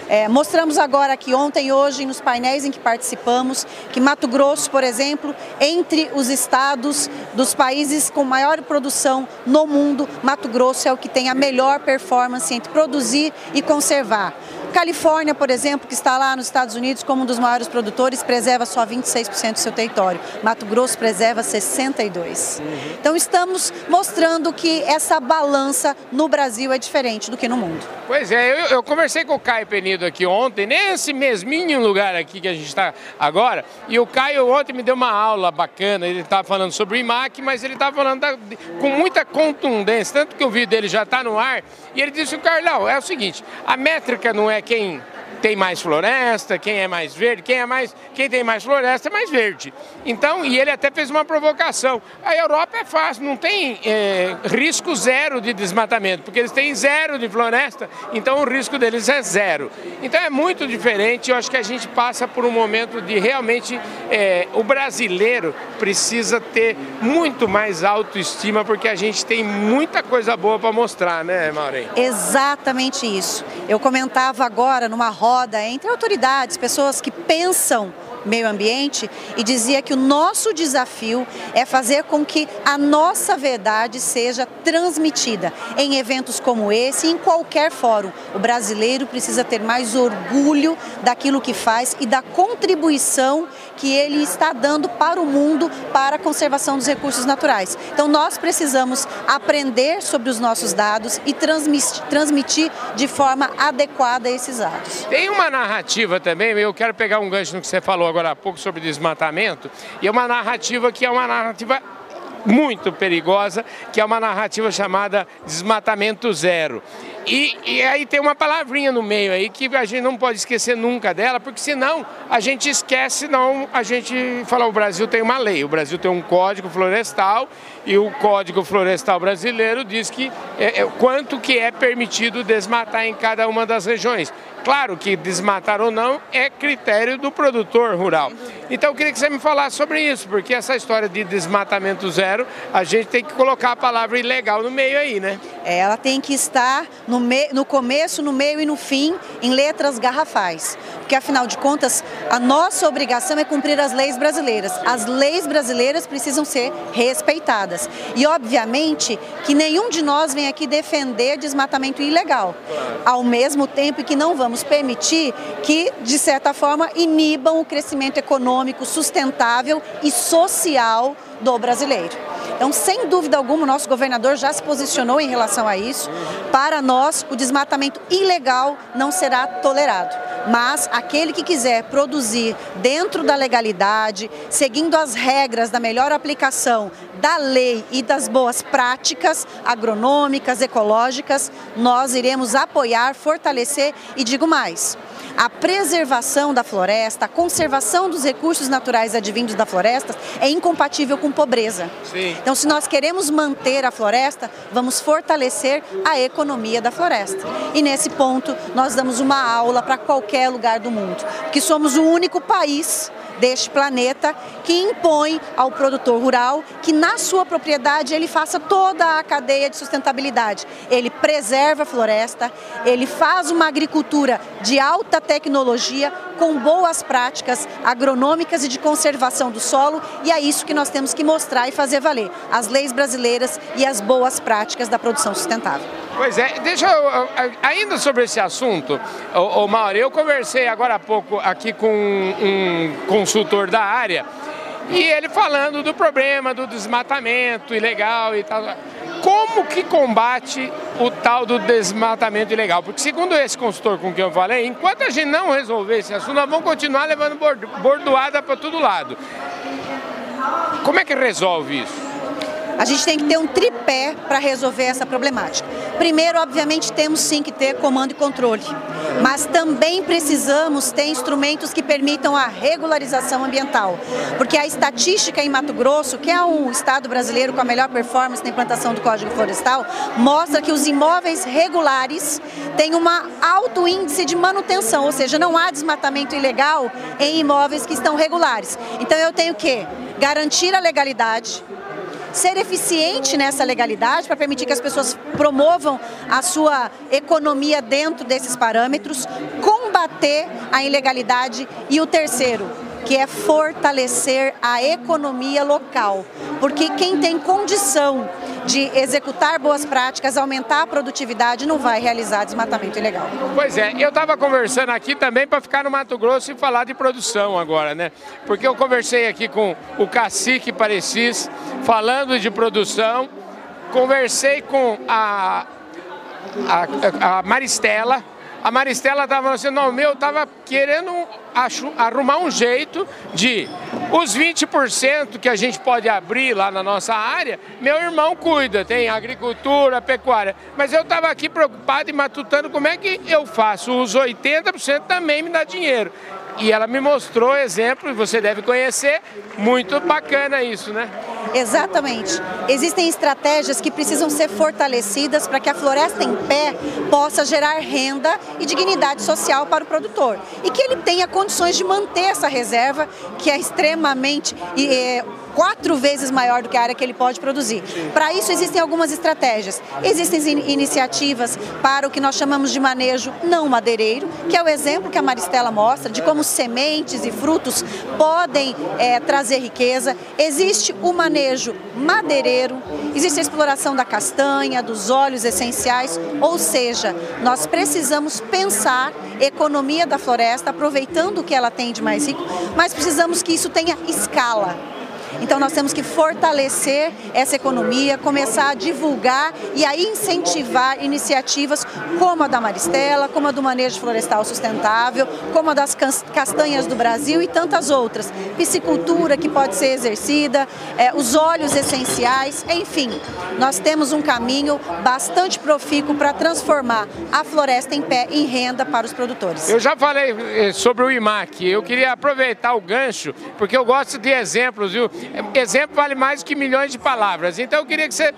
É, mostramos agora aqui ontem e hoje nos painéis em que participamos que Mato Grosso, por exemplo, entre os estados dos países com maior produção no mundo, Mato Grosso é o que tem a melhor performance entre produzir e conservar. Califórnia, por exemplo, que está lá nos Estados Unidos como um dos maiores produtores, preserva só 26% do seu território. Mato Grosso preserva 62%. Então estamos mostrando que essa balança no Brasil é diferente do que no mundo. Pois é, eu, eu conversei com o Caio Penido aqui ontem, nesse mesminho lugar aqui que a gente está agora, e o Caio ontem me deu uma aula bacana, ele estava falando sobre o IMAC, mas ele estava falando da, com muita contundência, tanto que o vídeo dele já está no ar, e ele disse, Carlão, é o seguinte, a métrica não é quem tem mais floresta, quem é mais verde, quem é mais, quem tem mais floresta é mais verde. Então, e ele até fez uma provocação. A Europa é fácil, não tem é, risco zero de desmatamento, porque eles têm zero de floresta, então o risco deles é zero. Então é muito diferente, eu acho que a gente passa por um momento de realmente é, o brasileiro precisa ter muito mais autoestima, porque a gente tem muita coisa boa para mostrar, né, Maureen? Exatamente isso. Eu comentava agora numa roda entre autoridades, pessoas que pensam meio ambiente e dizia que o nosso desafio é fazer com que a nossa verdade seja transmitida em eventos como esse em qualquer fórum. O brasileiro precisa ter mais orgulho daquilo que faz e da contribuição que ele está dando para o mundo para a conservação dos recursos naturais. Então nós precisamos aprender sobre os nossos dados e transmitir de forma adequada esses dados. Tem uma narrativa também, eu quero pegar um gancho no que você falou agora há pouco sobre desmatamento, e é uma narrativa que é uma narrativa muito perigosa, que é uma narrativa chamada desmatamento zero. E, e, aí tem uma palavrinha no meio aí que a gente não pode esquecer nunca dela, porque senão a gente esquece, não a gente fala o Brasil tem uma lei, o Brasil tem um código florestal e o Código Florestal Brasileiro diz que é, é, quanto que é permitido desmatar em cada uma das regiões. Claro que desmatar ou não é critério do produtor rural. Então eu queria que você me falasse sobre isso, porque essa história de desmatamento zero, a gente tem que colocar a palavra ilegal no meio aí, né? É, ela tem que estar no, no começo, no meio e no fim, em letras garrafais. Porque afinal de contas, a nossa obrigação é cumprir as leis brasileiras. As leis brasileiras precisam ser respeitadas. E obviamente que nenhum de nós vem aqui defender desmatamento ilegal. Ao mesmo tempo que não vamos permitir que, de certa forma, inibam o crescimento econômico sustentável e social do brasileiro. Então, sem dúvida alguma, o nosso governador já se posicionou em relação a isso. Para nós, o desmatamento ilegal não será tolerado. Mas aquele que quiser produzir dentro da legalidade, seguindo as regras da melhor aplicação da lei e das boas práticas agronômicas, ecológicas, nós iremos apoiar, fortalecer e digo mais a preservação da floresta, a conservação dos recursos naturais advindos da floresta é incompatível com pobreza. Sim. Então, se nós queremos manter a floresta, vamos fortalecer a economia da floresta. E nesse ponto, nós damos uma aula para qualquer lugar do mundo, porque somos o único país deste planeta que impõe ao produtor rural que na sua propriedade ele faça toda a cadeia de sustentabilidade. Ele preserva a floresta, ele faz uma agricultura de alta tecnologia com boas práticas agronômicas e de conservação do solo e é isso que nós temos que mostrar e fazer valer, as leis brasileiras e as boas práticas da produção sustentável. Pois é, deixa eu, ainda sobre esse assunto, o, Mauro, eu conversei agora há pouco aqui com um consultor da área e ele falando do problema do desmatamento ilegal e tal. Como que combate o tal do desmatamento ilegal? Porque segundo esse consultor com quem eu falei, enquanto a gente não resolver esse assunto, nós vamos continuar levando bordoada para todo lado. Como é que resolve isso? A gente tem que ter um tripé para resolver essa problemática. Primeiro, obviamente, temos sim que ter comando e controle, mas também precisamos ter instrumentos que permitam a regularização ambiental, porque a estatística em Mato Grosso, que é um estado brasileiro com a melhor performance na implantação do Código Florestal, mostra que os imóveis regulares têm um alto índice de manutenção, ou seja, não há desmatamento ilegal em imóveis que estão regulares. Então eu tenho que garantir a legalidade, ser eficiente nessa legalidade para permitir que as pessoas promovam a sua economia dentro desses parâmetros, combater a ilegalidade. E o terceiro, que é fortalecer a economia local. Porque quem tem condição de executar boas práticas, aumentar a produtividade, não vai realizar desmatamento ilegal. Pois é, eu estava conversando aqui também para ficar no Mato Grosso e falar de produção agora, né? Porque eu conversei aqui com o cacique Parecis, falando de produção, conversei com a, a, a Maristela, a Maristela estava assim, não, meu, estava querendo arrumar um jeito de os 20% que a gente pode abrir lá na nossa área, meu irmão cuida, tem agricultura, pecuária. Mas eu estava aqui preocupado e matutando como é que eu faço. Os 80% também me dá dinheiro. E ela me mostrou exemplo, e você deve conhecer, muito bacana isso, né? Exatamente. Existem estratégias que precisam ser fortalecidas para que a floresta em pé possa gerar renda e dignidade social para o produtor. E que ele tenha condições de manter essa reserva, que é extremamente é, quatro vezes maior do que a área que ele pode produzir. Para isso existem algumas estratégias. Existem iniciativas para o que nós chamamos de manejo não madeireiro, que é o exemplo que a Maristela mostra de como sementes e frutos podem é, trazer riqueza. Existe o manejo madeireiro, existe a exploração da castanha, dos óleos essenciais, ou seja, nós precisamos pensar economia da floresta, aproveitando o que ela tem de mais rico, mas precisamos que isso tenha escala. Então nós temos que fortalecer essa economia, começar a divulgar e a incentivar iniciativas como a da Maristela, como a do manejo florestal sustentável, como a das castanhas do Brasil e tantas outras. Piscicultura que pode ser exercida, é, os óleos essenciais, enfim, nós temos um caminho bastante profícuo para transformar a floresta em pé em renda para os produtores. Eu já falei eh, sobre o IMAC, eu queria aproveitar o gancho, porque eu gosto de exemplos, viu? Exemplo vale mais que milhões de palavras. Então eu queria que você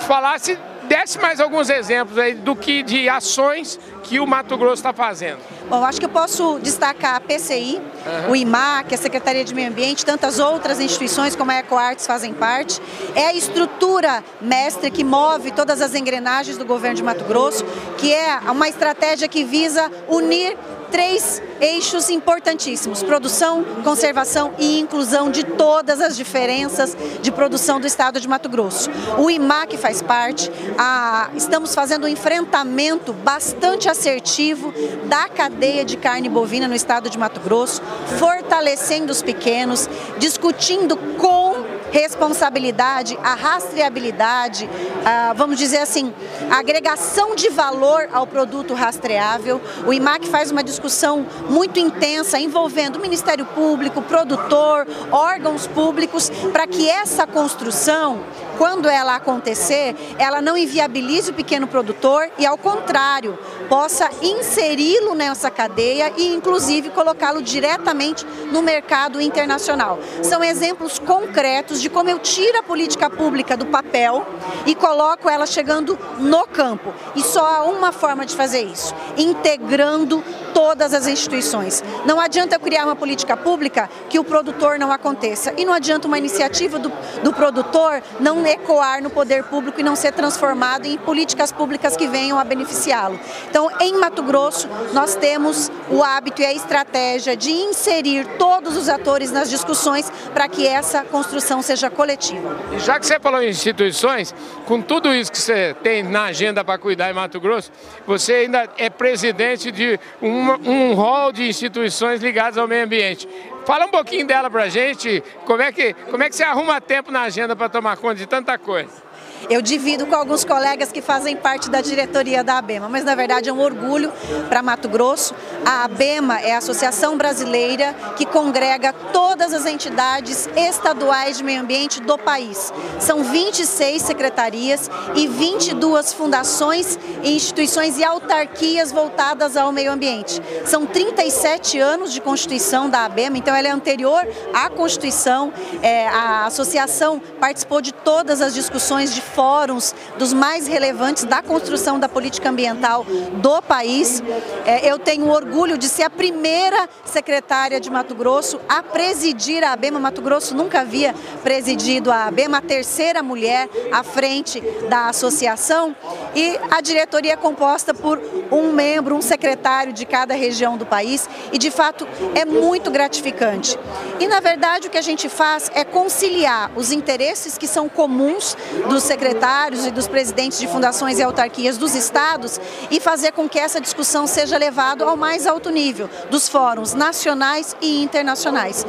falasse desse mais alguns exemplos aí do que de ações que o Mato Grosso está fazendo. Bom, acho que eu posso destacar a PCI, uhum. o IMAC, a Secretaria de Meio Ambiente, tantas outras instituições como a EcoArtes fazem parte. É a estrutura mestre que move todas as engrenagens do governo de Mato Grosso, que é uma estratégia que visa unir três eixos importantíssimos: produção, conservação e inclusão de todas as diferenças de produção do estado de Mato Grosso. O IMAC faz parte, a, estamos fazendo um enfrentamento bastante assertivo da cadeia de carne bovina no estado de Mato Grosso, fortalecendo os pequenos, discutindo com responsabilidade, a rastreabilidade, a, vamos dizer assim, a agregação de valor ao produto rastreável. O IMAC faz uma discussão muito intensa envolvendo o Ministério Público, produtor, órgãos públicos, para que essa construção quando ela acontecer, ela não inviabilize o pequeno produtor e, ao contrário, possa inseri-lo nessa cadeia e, inclusive, colocá-lo diretamente no mercado internacional. São exemplos concretos de como eu tiro a política pública do papel e coloco ela chegando no campo. E só há uma forma de fazer isso: integrando todas as instituições. Não adianta eu criar uma política pública que o produtor não aconteça. E não adianta uma iniciativa do, do produtor não ecoar no poder público e não ser transformado em políticas públicas que venham a beneficiá-lo. Então, em Mato Grosso, nós temos o hábito e a estratégia de inserir todos os atores nas discussões para que essa construção seja coletiva. E já que você falou em instituições, com tudo isso que você tem na agenda para cuidar em Mato Grosso, você ainda é presidente de um, um hall de instituições ligadas ao meio ambiente. Fala um pouquinho dela pra gente, como é que, como é que você arruma tempo na agenda para tomar conta de tanta coisa? Eu divido com alguns colegas que fazem parte da diretoria da ABEMA, mas na verdade é um orgulho para Mato Grosso. A ABEMA é a Associação Brasileira que congrega todas as entidades estaduais de meio ambiente do país. São 26 secretarias e 22 fundações, instituições e autarquias voltadas ao meio ambiente. São 37 anos de constituição da ABEMA, então ela é anterior à Constituição. É, a associação participou de todas as discussões de fóruns dos mais relevantes da construção da política ambiental do país. É, eu tenho orgulho de ser a primeira secretária de Mato Grosso a presidir a ABEMA. Mato Grosso nunca havia presidido a ABEMA, a terceira mulher à frente da associação. E a diretoria é composta por um membro, um secretário de cada região do país. E de fato é muito gratificante. E na verdade o que a gente faz é conciliar os interesses que são comuns dos secretários secretários e dos presidentes de fundações e autarquias dos estados e fazer com que essa discussão seja levada ao mais alto nível, dos fóruns nacionais e internacionais.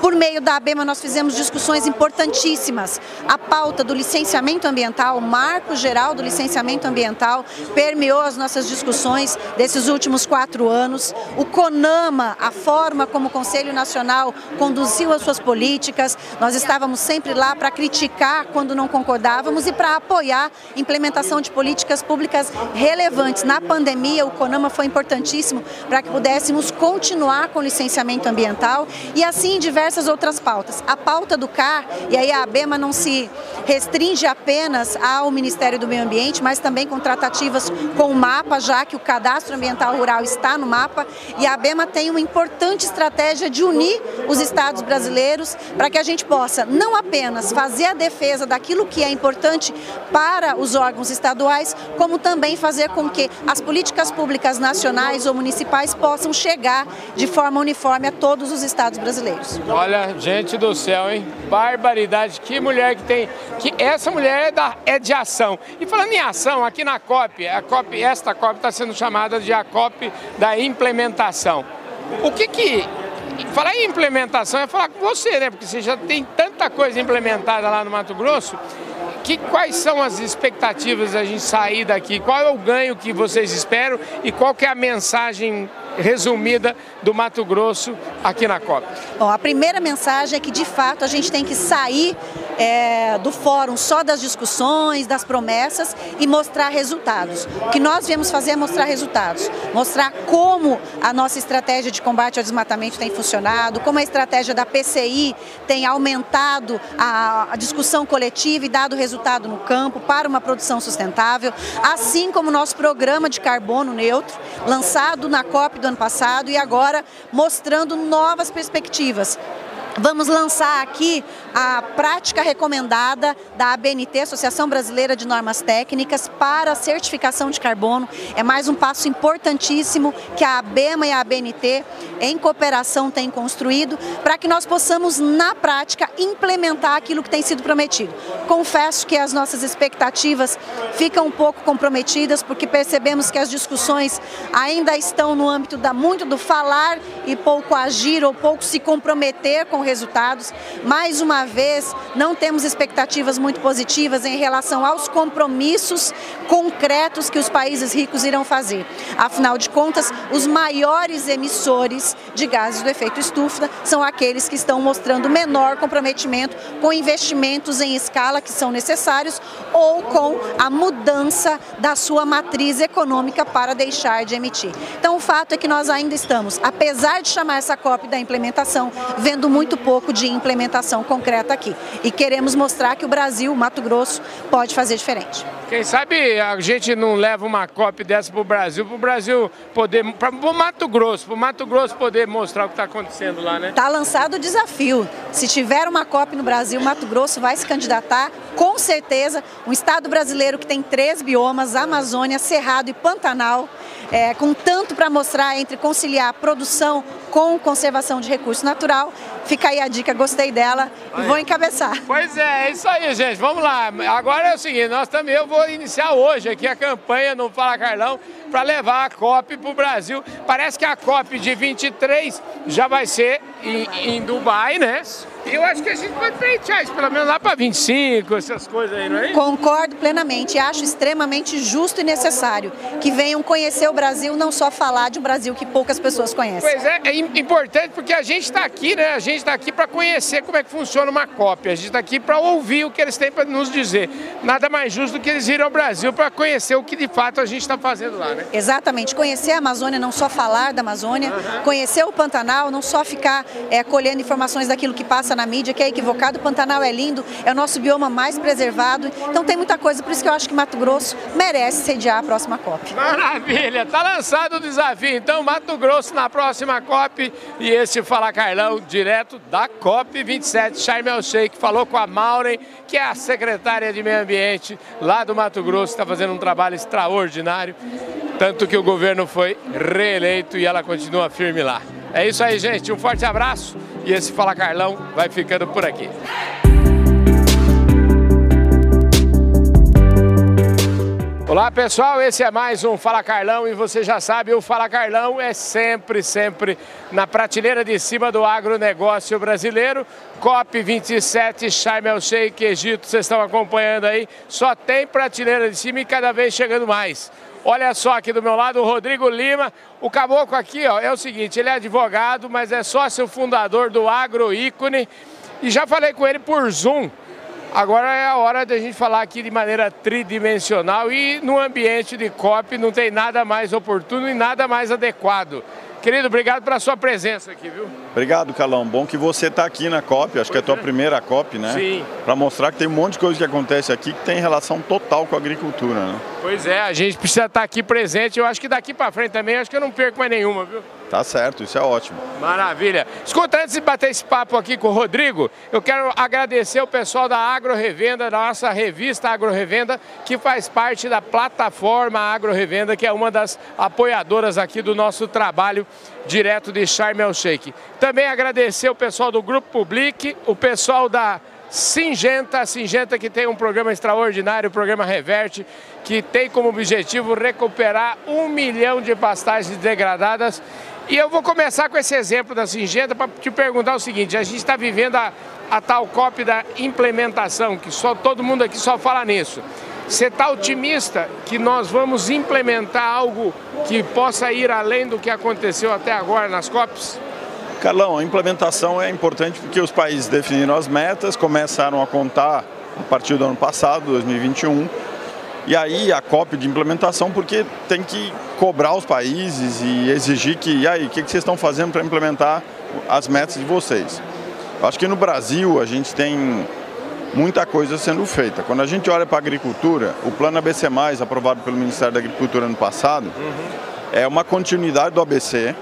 Por meio da ABEMA, nós fizemos discussões importantíssimas. A pauta do licenciamento ambiental, o marco geral do licenciamento ambiental, permeou as nossas discussões desses últimos quatro anos. O CONAMA, a forma como o Conselho Nacional conduziu as suas políticas, nós estávamos sempre lá para criticar quando não concordávamos e para apoiar a implementação de políticas públicas relevantes. Na pandemia, o CONAMA foi importantíssimo para que pudéssemos continuar com o licenciamento ambiental e assim diversas outras pautas. A pauta do CAR, e aí a ABEMA não se restringe apenas ao Ministério do Meio Ambiente, mas também com tratativas com o MAPA, já que o cadastro ambiental rural está no MAPA, e a ABEMA tem uma importante estratégia de unir os estados brasileiros para que a gente possa não apenas fazer a defesa daquilo que é importante importante para os órgãos estaduais, como também fazer com que as políticas públicas nacionais ou municipais possam chegar de forma uniforme a todos os estados brasileiros. Olha, gente do céu, hein? Barbaridade, que mulher que tem. Que essa mulher é, da, é de ação. E falando em ação, aqui na COP, a COP esta COP está sendo chamada de a COP da implementação. O que que Falar em implementação é falar com você, né? Porque você já tem tanta coisa implementada lá no Mato Grosso. Que, quais são as expectativas da gente sair daqui? Qual é o ganho que vocês esperam e qual que é a mensagem resumida do Mato Grosso aqui na COP? Bom, a primeira mensagem é que de fato a gente tem que sair é, do fórum só das discussões, das promessas e mostrar resultados. O que nós viemos fazer é mostrar resultados, mostrar como a nossa estratégia de combate ao desmatamento tem funcionado, como a estratégia da PCI tem aumentado a, a discussão coletiva e dado resultado no campo para uma produção sustentável, assim como o nosso programa de carbono neutro, lançado na COP do ano passado e agora mostrando novas perspectivas. Vamos lançar aqui a prática recomendada da ABNT, Associação Brasileira de Normas Técnicas, para a certificação de carbono. É mais um passo importantíssimo que a ABEMA e a ABNT, em cooperação, têm construído, para que nós possamos, na prática, implementar aquilo que tem sido prometido. Confesso que as nossas expectativas ficam um pouco comprometidas, porque percebemos que as discussões ainda estão no âmbito da, muito do falar e pouco agir ou pouco se comprometer com resultados. Mais uma vez, não temos expectativas muito positivas em relação aos compromissos concretos que os países ricos irão fazer. Afinal de contas, os maiores emissores de gases do efeito estufa são aqueles que estão mostrando menor comprometimento com investimentos em escala que são necessários ou com a mudança da sua matriz econômica para deixar de emitir. Então, o fato é que nós ainda estamos, apesar de chamar essa COP da implementação, vendo muito muito pouco de implementação concreta aqui. E queremos mostrar que o Brasil, o Mato Grosso, pode fazer diferente. Quem sabe a gente não leva uma COP dessa para o Brasil, para o Brasil poder, para o Mato Grosso, para o Mato Grosso poder mostrar o que está acontecendo lá, né? Está lançado o desafio. Se tiver uma COP no Brasil, Mato Grosso vai se candidatar, com certeza, um estado brasileiro que tem três biomas, Amazônia, Cerrado e Pantanal, é, com tanto para mostrar entre conciliar produção com conservação de recurso natural. Fica aí a dica, gostei dela e vou encabeçar. Pois é, é isso aí, gente. Vamos lá. Agora é o seguinte, nós também, eu vou iniciar hoje aqui a campanha no Fala Carlão para levar a COP para o Brasil. Parece que a COP de 23 já vai ser em, em Dubai, né? Eu acho que a gente pode pleitear isso, pelo menos lá para 25, essas coisas aí, não é? Concordo plenamente. Acho extremamente justo e necessário que venham conhecer o Brasil, não só falar de um Brasil que poucas pessoas conhecem. Pois é, é importante porque a gente está aqui, né? A gente está aqui para conhecer como é que funciona uma cópia. A gente está aqui para ouvir o que eles têm para nos dizer. Nada mais justo do que eles irem ao Brasil para conhecer o que de fato a gente está fazendo lá, né? Exatamente. Conhecer a Amazônia, não só falar da Amazônia, uhum. conhecer o Pantanal, não só ficar é, colhendo informações daquilo que passa na mídia, que é equivocado. O Pantanal é lindo, é o nosso bioma mais preservado. Então tem muita coisa, por isso que eu acho que Mato Grosso merece sediar a próxima COP. Maravilha, tá lançado o desafio. Então Mato Grosso na próxima COP e esse Fala Carlão direto da COP 27. Charmel Sheik falou com a Maureen, que é a secretária de Meio Ambiente lá do Mato Grosso, está fazendo um trabalho extraordinário. Tanto que o governo foi reeleito e ela continua firme lá. É isso aí, gente. Um forte abraço e esse Fala Carlão vai ficando por aqui. Olá pessoal, esse é mais um Fala Carlão e você já sabe, o Fala Carlão é sempre, sempre na prateleira de cima do agronegócio brasileiro. COP27, Sharm el Sheikh, Egito, vocês estão acompanhando aí, só tem prateleira de cima e cada vez chegando mais. Olha só aqui do meu lado o Rodrigo Lima. O caboclo aqui ó, é o seguinte, ele é advogado, mas é sócio fundador do Agro Ícone. E já falei com ele por Zoom. Agora é a hora da gente falar aqui de maneira tridimensional e no ambiente de COP não tem nada mais oportuno e nada mais adequado Querido, obrigado pela sua presença aqui, viu? Obrigado, Calão. Bom que você está aqui na COP, acho pois que é a tua é. primeira COP, né? Sim. Para mostrar que tem um monte de coisa que acontece aqui que tem relação total com a agricultura, né? Pois é, a gente precisa estar tá aqui presente. Eu acho que daqui para frente também, acho que eu não perco mais nenhuma, viu? Tá certo, isso é ótimo. Maravilha. Escuta, antes de bater esse papo aqui com o Rodrigo, eu quero agradecer o pessoal da Agro Revenda, da nossa revista Agro Revenda, que faz parte da plataforma Agro Revenda, que é uma das apoiadoras aqui do nosso trabalho direto de Sharm el Sheikh. Também agradecer o pessoal do Grupo Public, o pessoal da Singenta, Singenta que tem um programa extraordinário, o programa Reverte, que tem como objetivo recuperar um milhão de pastagens degradadas E eu vou começar com esse exemplo da Singenta para te perguntar o seguinte: a gente está vivendo a, a tal COP da implementação, que só todo mundo aqui só fala nisso. Você está otimista que nós vamos implementar algo que possa ir além do que aconteceu até agora nas COPs? Carlão, a implementação é importante porque os países definiram as metas, começaram a contar a partir do ano passado, 2021, e aí a COP de implementação, porque tem que cobrar os países e exigir que, e aí, o que vocês estão fazendo para implementar as metas de vocês? Acho que no Brasil a gente tem muita coisa sendo feita. Quando a gente olha para a agricultura, o plano ABC, aprovado pelo Ministério da Agricultura ano passado, uhum. é uma continuidade do ABC.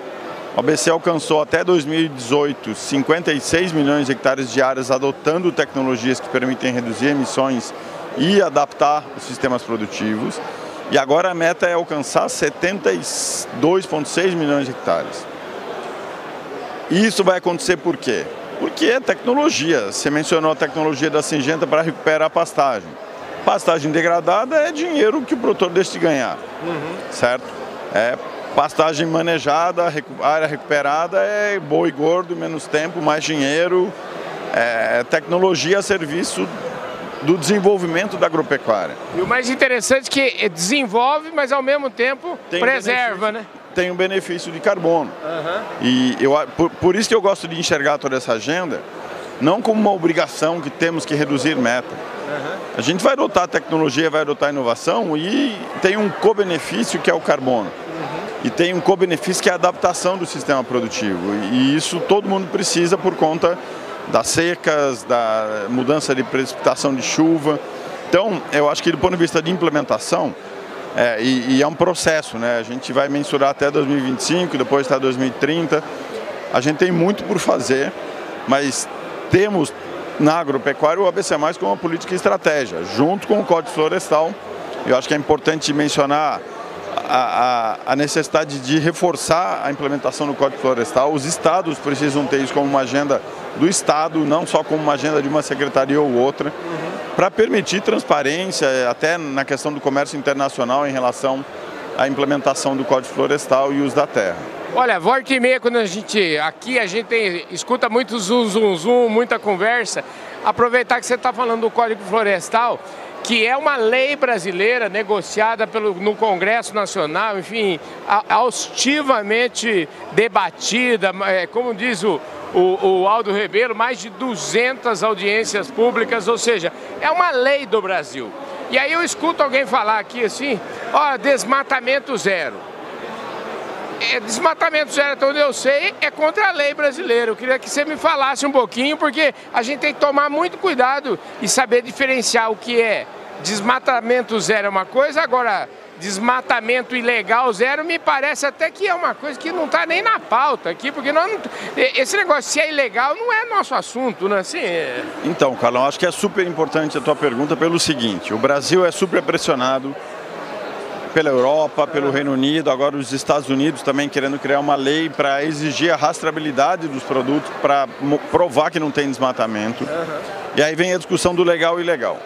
O ABC alcançou até 2018 56 milhões de hectares de áreas adotando tecnologias que permitem reduzir emissões e adaptar os sistemas produtivos. E agora a meta é alcançar 72,6 milhões de hectares. E isso vai acontecer por quê? Porque é tecnologia. Você mencionou a tecnologia da Singenta para recuperar a pastagem. Pastagem degradada é dinheiro que o produtor deixa de ganhar, uhum. certo? É pastagem manejada, área recuperada é boi gordo, menos tempo, mais dinheiro. É tecnologia a serviço do desenvolvimento da agropecuária. E o mais interessante é que desenvolve, mas ao mesmo tempo tem preserva, né? Tem um benefício de carbono. Uhum. E eu, por, por isso que eu gosto de enxergar toda essa agenda, não como uma obrigação que temos que reduzir meta. Uhum. A gente vai adotar tecnologia, vai adotar inovação e tem um co-benefício que é o carbono. Uhum. E tem um co-benefício que é a adaptação do sistema produtivo. E isso todo mundo precisa por conta das secas, da mudança de precipitação de chuva. Então, eu acho que do ponto de vista de implementação, é, e, e, é um processo, né? A gente vai mensurar até 2025, depois até 2030. A gente tem muito por fazer, mas temos na agropecuária o ABC como uma política e estratégia, junto com o Código Florestal. Eu acho que é importante mencionar a, a, a, necessidade de reforçar a implementação do Código Florestal. Os estados precisam ter isso como uma agenda do Estado, não só como uma agenda de uma secretaria ou outra, uhum. para permitir transparência, até na questão do comércio internacional em relação à implementação do Código Florestal e uso da terra. Olha, volta e meia, quando a gente, aqui a gente tem, escuta muito zoom, zoom, zoom, muita conversa, aproveitar que você está falando do Código Florestal, que é uma lei brasileira negociada pelo, no Congresso Nacional, enfim, austivamente debatida, é, como diz o, o, o Aldo Ribeiro, mais de 200 audiências públicas, ou seja, é uma lei do Brasil. E aí eu escuto alguém falar aqui assim, ó, desmatamento zero. É, desmatamento zero, até onde eu sei, é contra a lei brasileira. Eu queria que você me falasse um pouquinho, porque a gente tem que tomar muito cuidado e saber diferenciar o que é desmatamento zero é uma coisa, agora desmatamento ilegal zero, me parece até que é uma coisa que não está nem na pauta aqui, porque não, esse negócio se é ilegal não é nosso assunto, né? Assim, é... Então, Carlão, acho que é super importante a tua pergunta pelo seguinte, o Brasil é super pressionado pela Europa, pelo Reino Unido, agora os Estados Unidos também querendo criar uma lei para exigir a rastreabilidade dos produtos para provar que não tem desmatamento. E aí vem a discussão do legal e ilegal.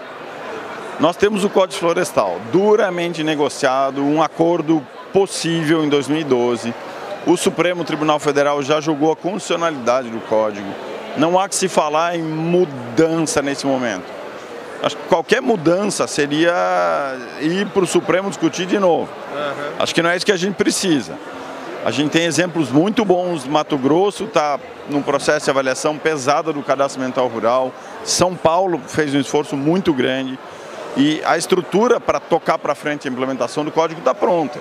Nós temos o Código Florestal, duramente negociado, um acordo possível em 2012. O Supremo Tribunal Federal já julgou a constitucionalidade do código. Não há que se falar em mudança nesse momento. Acho que qualquer mudança seria ir para o Supremo discutir de novo. Uhum. Acho que não é isso que a gente precisa. A gente tem exemplos muito bons. Mato Grosso está num processo de avaliação pesada do cadastro mental rural. São Paulo fez um esforço muito grande. E a estrutura para tocar para frente a implementação do código está pronta.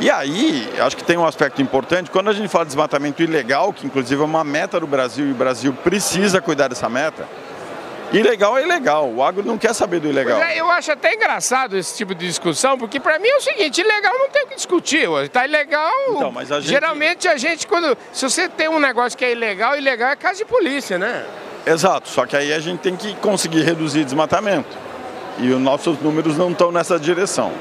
E aí, acho que tem um aspecto importante, quando a gente fala de desmatamento ilegal, que inclusive é uma meta do Brasil e o Brasil precisa cuidar dessa meta, Ilegal é ilegal, o agro não quer saber do ilegal. É, eu acho até engraçado esse tipo de discussão, porque para mim é o seguinte, ilegal não tem o que discutir, está ilegal, então, a gente... geralmente a gente quando, se você tem um negócio que é ilegal, ilegal é caso de polícia, né? Exato, só que aí a gente tem que conseguir reduzir desmatamento. E os nossos números não estão nessa direção.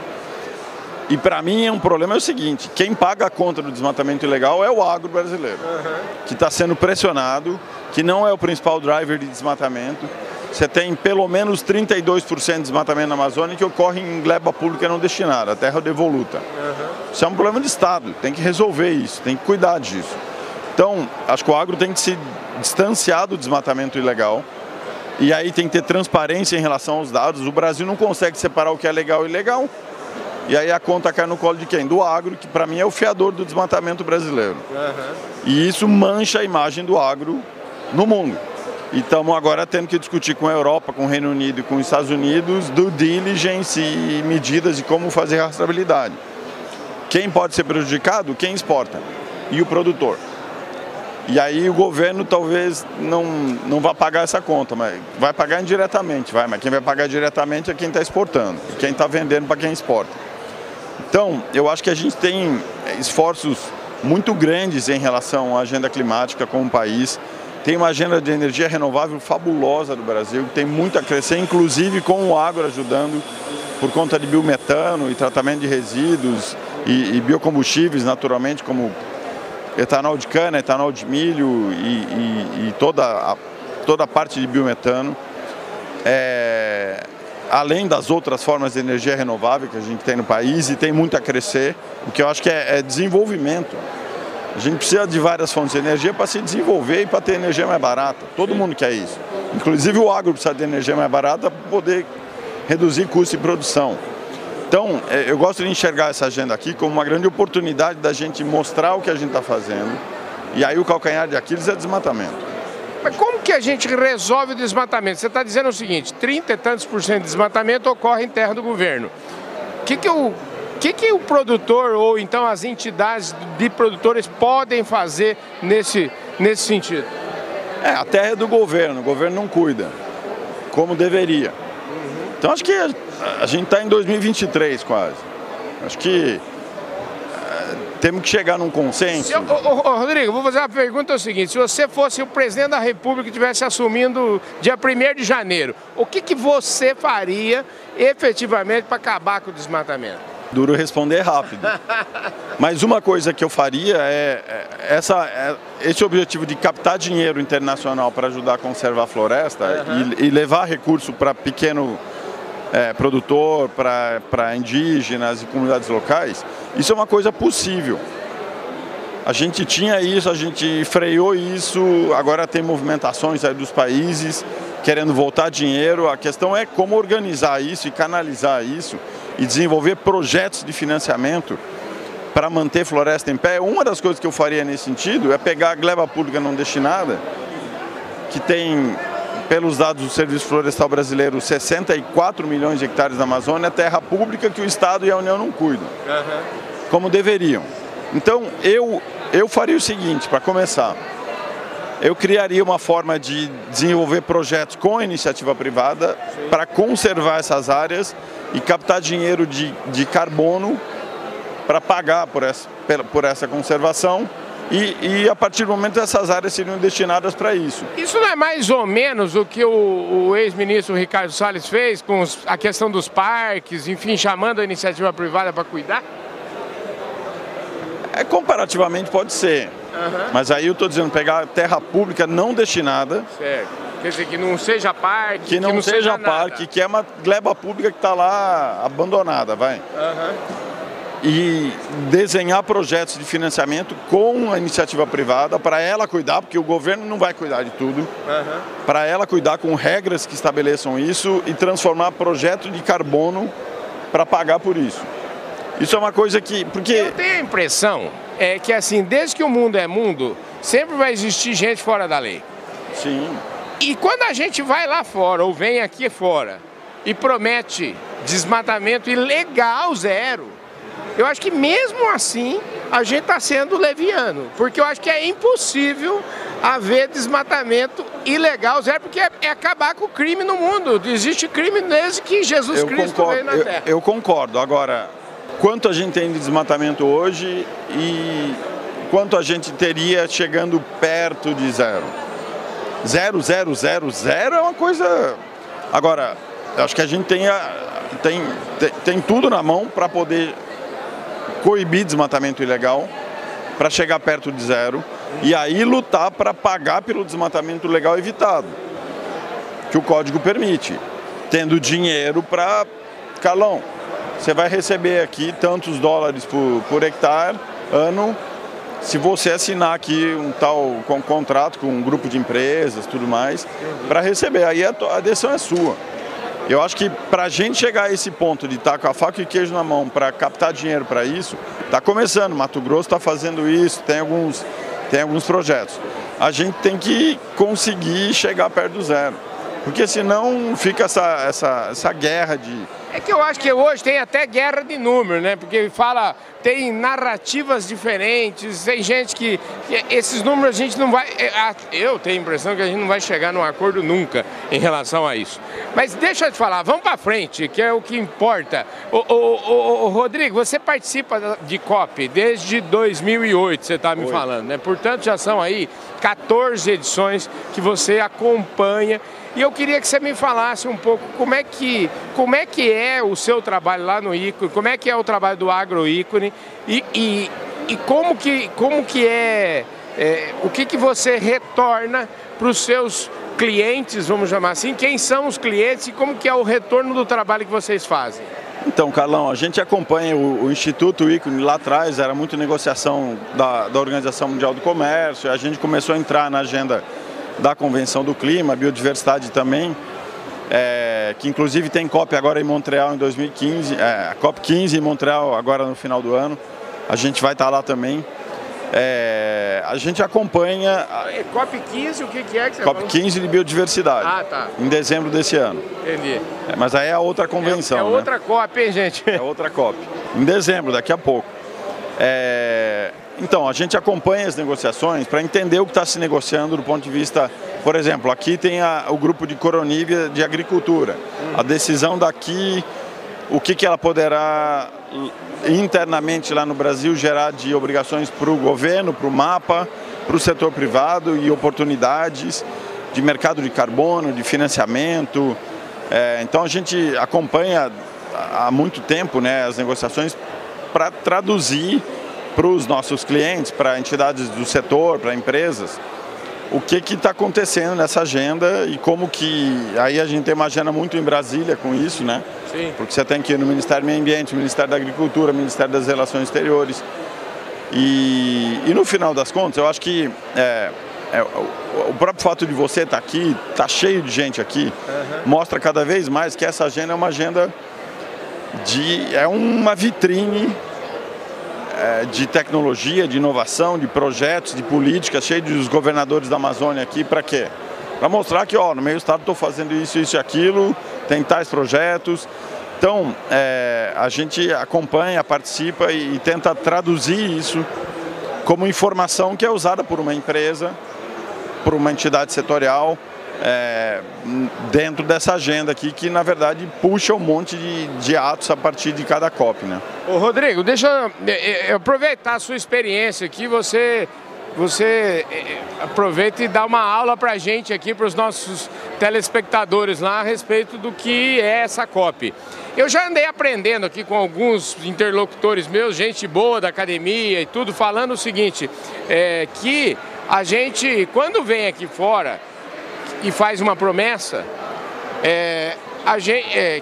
E para mim é um problema é o seguinte, quem paga a conta do desmatamento ilegal é o agro brasileiro, uhum. que está sendo pressionado, que não é o principal driver de desmatamento. Você tem pelo menos 32% de desmatamento na Amazônia que ocorre em gleba pública não destinada, a terra devoluta. Uhum. Isso é um problema de Estado, tem que resolver isso, tem que cuidar disso. Então, acho que o agro tem que se distanciar do desmatamento ilegal e aí tem que ter transparência em relação aos dados. O Brasil não consegue separar o que é legal e ilegal. E aí a conta cai no colo de quem? Do agro, que para mim é o fiador do desmatamento brasileiro. Uhum. E isso mancha a imagem do agro no mundo. E estamos agora tendo que discutir com a Europa, com o Reino Unido e com os Estados Unidos do diligence e medidas de como fazer rastreabilidade. Quem pode ser prejudicado? Quem exporta e o produtor. E aí o governo talvez não, não vá pagar essa conta, mas vai pagar indiretamente, vai, mas quem vai pagar diretamente é quem está exportando, quem está vendendo para quem exporta. Então, eu acho que a gente tem esforços muito grandes em relação à agenda climática como país. Tem uma agenda de energia renovável fabulosa do Brasil, que tem muito a crescer, inclusive com o agro ajudando por conta de biometano e tratamento de resíduos e, e biocombustíveis, naturalmente, como etanol de cana, etanol de milho e, e, e toda, a, toda a parte de biometano. É, além das outras formas de energia renovável que a gente tem no país e tem muito a crescer, o que eu acho que é, é desenvolvimento. A gente precisa de várias fontes de energia para se desenvolver e para ter energia mais barata. Todo mundo quer isso. Inclusive o agro precisa de energia mais barata para poder reduzir custo de produção. Então, é, eu gosto de enxergar essa agenda aqui como uma grande oportunidade da gente mostrar o que a gente está fazendo. E aí o calcanhar de Aquiles é desmatamento. Mas como que a gente resolve o desmatamento? Você está dizendo o seguinte, 30 e tantos por cento de desmatamento ocorre em terra do governo. O que, que o que, que o produtor ou então as entidades de produtores podem fazer nesse, nesse sentido? É, a terra é do governo, o governo não cuida, como deveria. Então acho que a, a gente está em 2023 quase. Acho que é, temos que chegar num consenso. Se, ô, ô, Rodrigo, vou fazer uma pergunta é o seguinte, se você fosse o presidente da República e estivesse assumindo dia 1 de janeiro, o que, que você faria efetivamente para acabar com o desmatamento? Duro responder rápido. Mas uma coisa que eu faria é, é essa, é, esse objetivo de captar dinheiro internacional para ajudar a conservar a floresta uhum. e, e, levar recurso para pequeno é, produtor, para indígenas e comunidades locais, isso é uma coisa possível. A gente tinha isso, a gente freou isso, agora tem movimentações aí dos países querendo voltar dinheiro. A questão é como organizar isso e canalizar isso e desenvolver projetos de financiamento para manter floresta em pé. Uma das coisas que eu faria nesse sentido é pegar a gleba pública não destinada, que tem, pelos dados do Serviço Florestal Brasileiro, 64 milhões de hectares na Amazônia, terra pública que o Estado e a União não cuidam, como deveriam. Então, eu, eu faria o seguinte, para começar, eu criaria uma forma de desenvolver projetos com a iniciativa privada para conservar essas áreas e captar dinheiro de, de carbono para pagar por essa, por essa conservação e, e, a partir do momento essas áreas seriam destinadas para isso. Isso não é mais ou menos o que o, o ex-ministro Ricardo Salles fez com os, a questão dos parques, enfim, chamando a iniciativa privada para cuidar? É, comparativamente pode ser. Uhum. Mas aí eu estou dizendo, pegar terra pública não destinada. Certo. Quer dizer, que não seja parque. Que não, que não seja, seja parque, que é uma gleba pública que está lá abandonada, vai. Uhum. E desenhar projetos de financiamento com a iniciativa privada para ela cuidar, porque o governo não vai cuidar de tudo, uhum. para ela cuidar com regras que estabeleçam isso e transformar projeto de carbono para pagar por isso. Isso é uma coisa que. Porque... Eu tenho a impressão é que assim, desde que o mundo é mundo, sempre vai existir gente fora da lei. Sim. E quando a gente vai lá fora, ou vem aqui fora, e promete desmatamento ilegal zero, eu acho que mesmo assim a gente está sendo leviano, porque eu acho que é impossível haver desmatamento ilegal zero, porque é, é acabar com o crime no mundo. Existe crime desde que Jesus eu Cristo concordo, veio na Terra. Eu, eu concordo. Agora, quanto a gente tem de desmatamento hoje e quanto a gente teria chegando perto de zero? Zero, zero, zero, zero é uma coisa. Agora, acho que a gente tem, a, tem, tem, tem tudo na mão para poder coibir desmatamento ilegal, para chegar perto de zero e aí lutar para pagar pelo desmatamento legal evitado. que o código permite, tendo dinheiro para Carlão. Você vai receber aqui tantos dólares por, por hectare ano se você assinar aqui um tal com, contrato com um grupo de empresas, tudo mais, para receber. Aí a, a decisão é sua. Eu acho que para a gente chegar a esse ponto de estar tá com a faca e queijo na mão para captar dinheiro para isso, está começando. Mato Grosso está fazendo isso, tem alguns, tem alguns projetos. A gente tem que conseguir chegar perto do zero. Porque senão fica essa, essa, essa guerra de é que eu acho que hoje tem até guerra de número, né? Porque fala, tem narrativas diferentes, tem gente que, que esses números a gente não vai. É, eu tenho a impressão que a gente não vai chegar num acordo nunca em relação a isso. Mas deixa eu te falar, vamos para frente, que é o que importa. O, o, o, o, Rodrigo, você participa de COP desde 2008, você está me Oi. falando, né? Portanto, já são aí 14 edições que você acompanha e eu queria que você me falasse um pouco como é que, como é, que é o seu trabalho lá no ícone, como é que é o trabalho do Agro Ícone e, e, e como, que, como que é, é o que, que você retorna para os seus clientes, vamos chamar assim, quem são os clientes e como que é o retorno do trabalho que vocês fazem? Então, Carlão, a gente acompanha o, o Instituto Ícone lá atrás, era muito negociação da, da Organização Mundial do Comércio, a gente começou a entrar na agenda da Convenção do Clima, biodiversidade também, é, que inclusive tem COP agora em Montreal em 2015, é, a COP 15 em Montreal agora no final do ano, a gente vai estar lá também. É, a gente acompanha. É, COP 15, o que, é que você COP 15 de biodiversidade. Ah, tá. Em dezembro desse ano. Entendi. É, mas aí é a outra convenção. É, é outra né? COP, hein, gente? É outra COP. Em dezembro, daqui a pouco. É, então, a gente acompanha as negociações para entender o que está se negociando do ponto de vista, por exemplo, aqui tem a, o grupo de Coronívia de Agricultura. A decisão daqui, o que, que ela poderá internamente lá no Brasil gerar de obrigações para o governo, para o mapa, para o setor privado e oportunidades de mercado de carbono, de financiamento. É, então a gente acompanha há muito tempo né, as negociações para traduzir para os nossos clientes, para entidades do setor, para empresas, o que está acontecendo nessa agenda e como que. Aí a gente tem uma agenda muito em Brasília com isso, né? Sim. Porque você tem que ir no Ministério do Meio Ambiente, Ministério da Agricultura, Ministério das Relações Exteriores. E, e no final das contas, eu acho que é, é, o, próprio fato de você estar tá aqui, tá cheio de gente aqui, uhum. mostra cada vez mais que essa agenda é uma agenda de. é uma vitrine de tecnologia, de inovação, de projetos, de políticas, cheio dos governadores da Amazônia aqui, para quê? Para mostrar que, ó, no meio do estado estou fazendo isso, isso e aquilo, tem tais projetos. Então, é, a gente acompanha, participa e, e tenta traduzir isso como informação que é usada por uma empresa, por uma entidade setorial, é, dentro dessa agenda aqui, que na verdade puxa um monte de, de atos a partir de cada COP. Né? Ô Rodrigo, deixa eu, é, é, aproveitar a sua experiência aqui, você, você aproveita e dá uma aula para a gente aqui, para os nossos telespectadores lá a respeito do que é essa COP. Eu já andei aprendendo aqui com alguns interlocutores meus, gente boa da academia e tudo, falando o seguinte, é, que a gente, quando vem aqui fora, e faz uma promessa, é, a gente, é,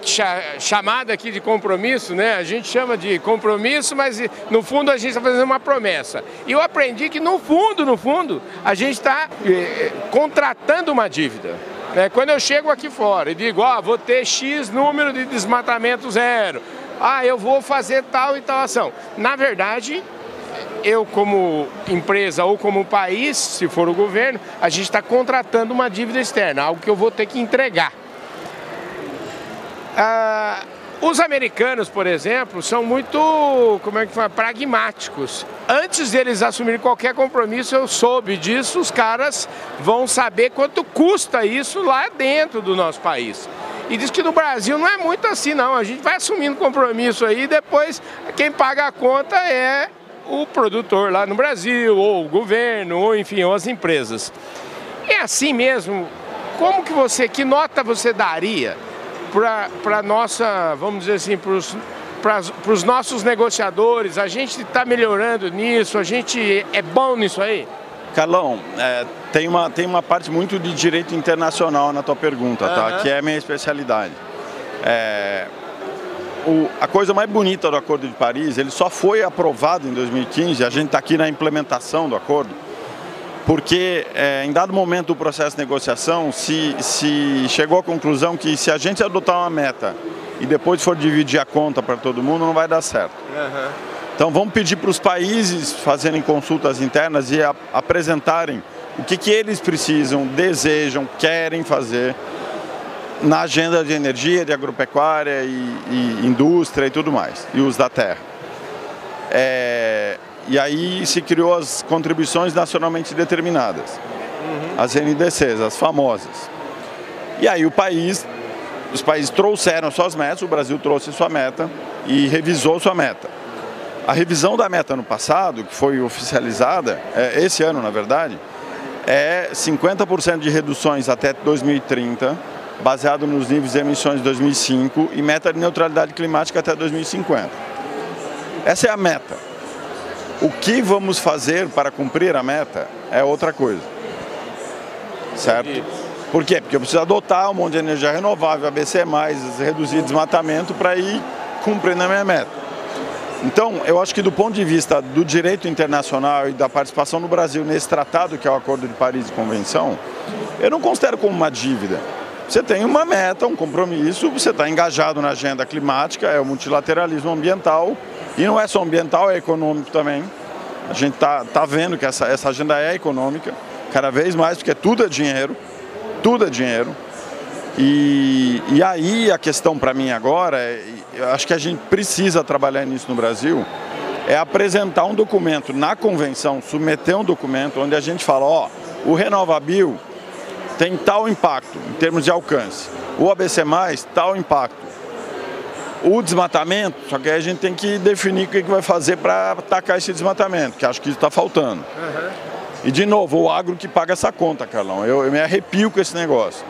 chamada aqui de compromisso, né? A gente chama de compromisso, mas no fundo a gente está fazendo uma promessa. E eu aprendi que no fundo, no fundo, a gente está é, contratando uma dívida. Né? Quando eu chego aqui fora e digo, ó, vou ter X número de desmatamento zero, ah, eu vou fazer tal e tal ação. Na verdade, eu como empresa ou como país, se for o governo, a gente está contratando uma dívida externa, algo que eu vou ter que entregar. Ah, os americanos, por exemplo, são muito, como é que fala, pragmáticos. Antes deles assumirem qualquer compromisso, eu soube disso, os caras vão saber quanto custa isso lá dentro do nosso país. E diz que no Brasil não é muito assim, não. A gente vai assumindo compromisso aí, depois quem paga a conta é o produtor lá no Brasil, ou o governo, ou enfim, ou as empresas. É assim mesmo? Como que você, que nota você daria para nossa, vamos dizer assim, para os nossos negociadores? A gente está melhorando nisso, a gente é bom nisso aí? Carlão, é, tem, uma, tem uma parte muito de direito internacional na tua pergunta, tá? Aham. Que é a minha especialidade. É, o- a coisa mais bonita do Acordo de Paris, ele só foi aprovado em 2015, a gente está aqui na implementação do acordo, porque é, em dado momento do processo de negociação, se, se chegou à conclusão que se a gente adotar uma meta e depois for dividir a conta para todo mundo, não vai dar certo. Então vamos pedir para os países fazerem consultas internas e a- apresentarem o que, que eles precisam, desejam, querem fazer na agenda de energia, de agropecuária e, e indústria e tudo mais, e uso da terra. É, e aí se criou as contribuições nacionalmente determinadas, as NDCs, as famosas. E aí o país, os países trouxeram suas metas, o Brasil trouxe sua meta e revisou sua meta. A revisão da meta no passado, que foi oficializada, é, esse ano na verdade, é 50% de reduções até 2030, baseado nos níveis de emissões de 2005 e meta de neutralidade climática até 2050. Essa é a meta. O que vamos fazer para cumprir a meta é outra coisa. Certo? Por quê? Porque eu preciso adotar um monte de energia renovável, ABC+, reduzir desmatamento para ir cumprindo a minha meta. Então, eu acho que do ponto de vista do direito internacional e da participação do Brasil nesse tratado, que é o Acordo de Paris e Convenção, eu não considero como uma dívida. Você tem uma meta, um compromisso, você está engajado na agenda climática, é o multilateralismo ambiental, e não é só ambiental, é econômico também. A gente está tá vendo que essa, essa agenda é econômica, cada vez mais, porque tudo é dinheiro, tudo é dinheiro. E, e aí a questão para mim agora, é, eu acho que a gente precisa trabalhar nisso no Brasil, é apresentar um documento na convenção, submeter um documento onde a gente fala, ó, o Renovabil tem tal impacto em termos de alcance, o ABC+, tal impacto. O desmatamento, só que aí a gente tem que definir o que vai fazer para atacar esse desmatamento, que acho que está faltando. E de novo, o agro que paga essa conta, Carlão. Eu, eu me arrepio com esse negócio.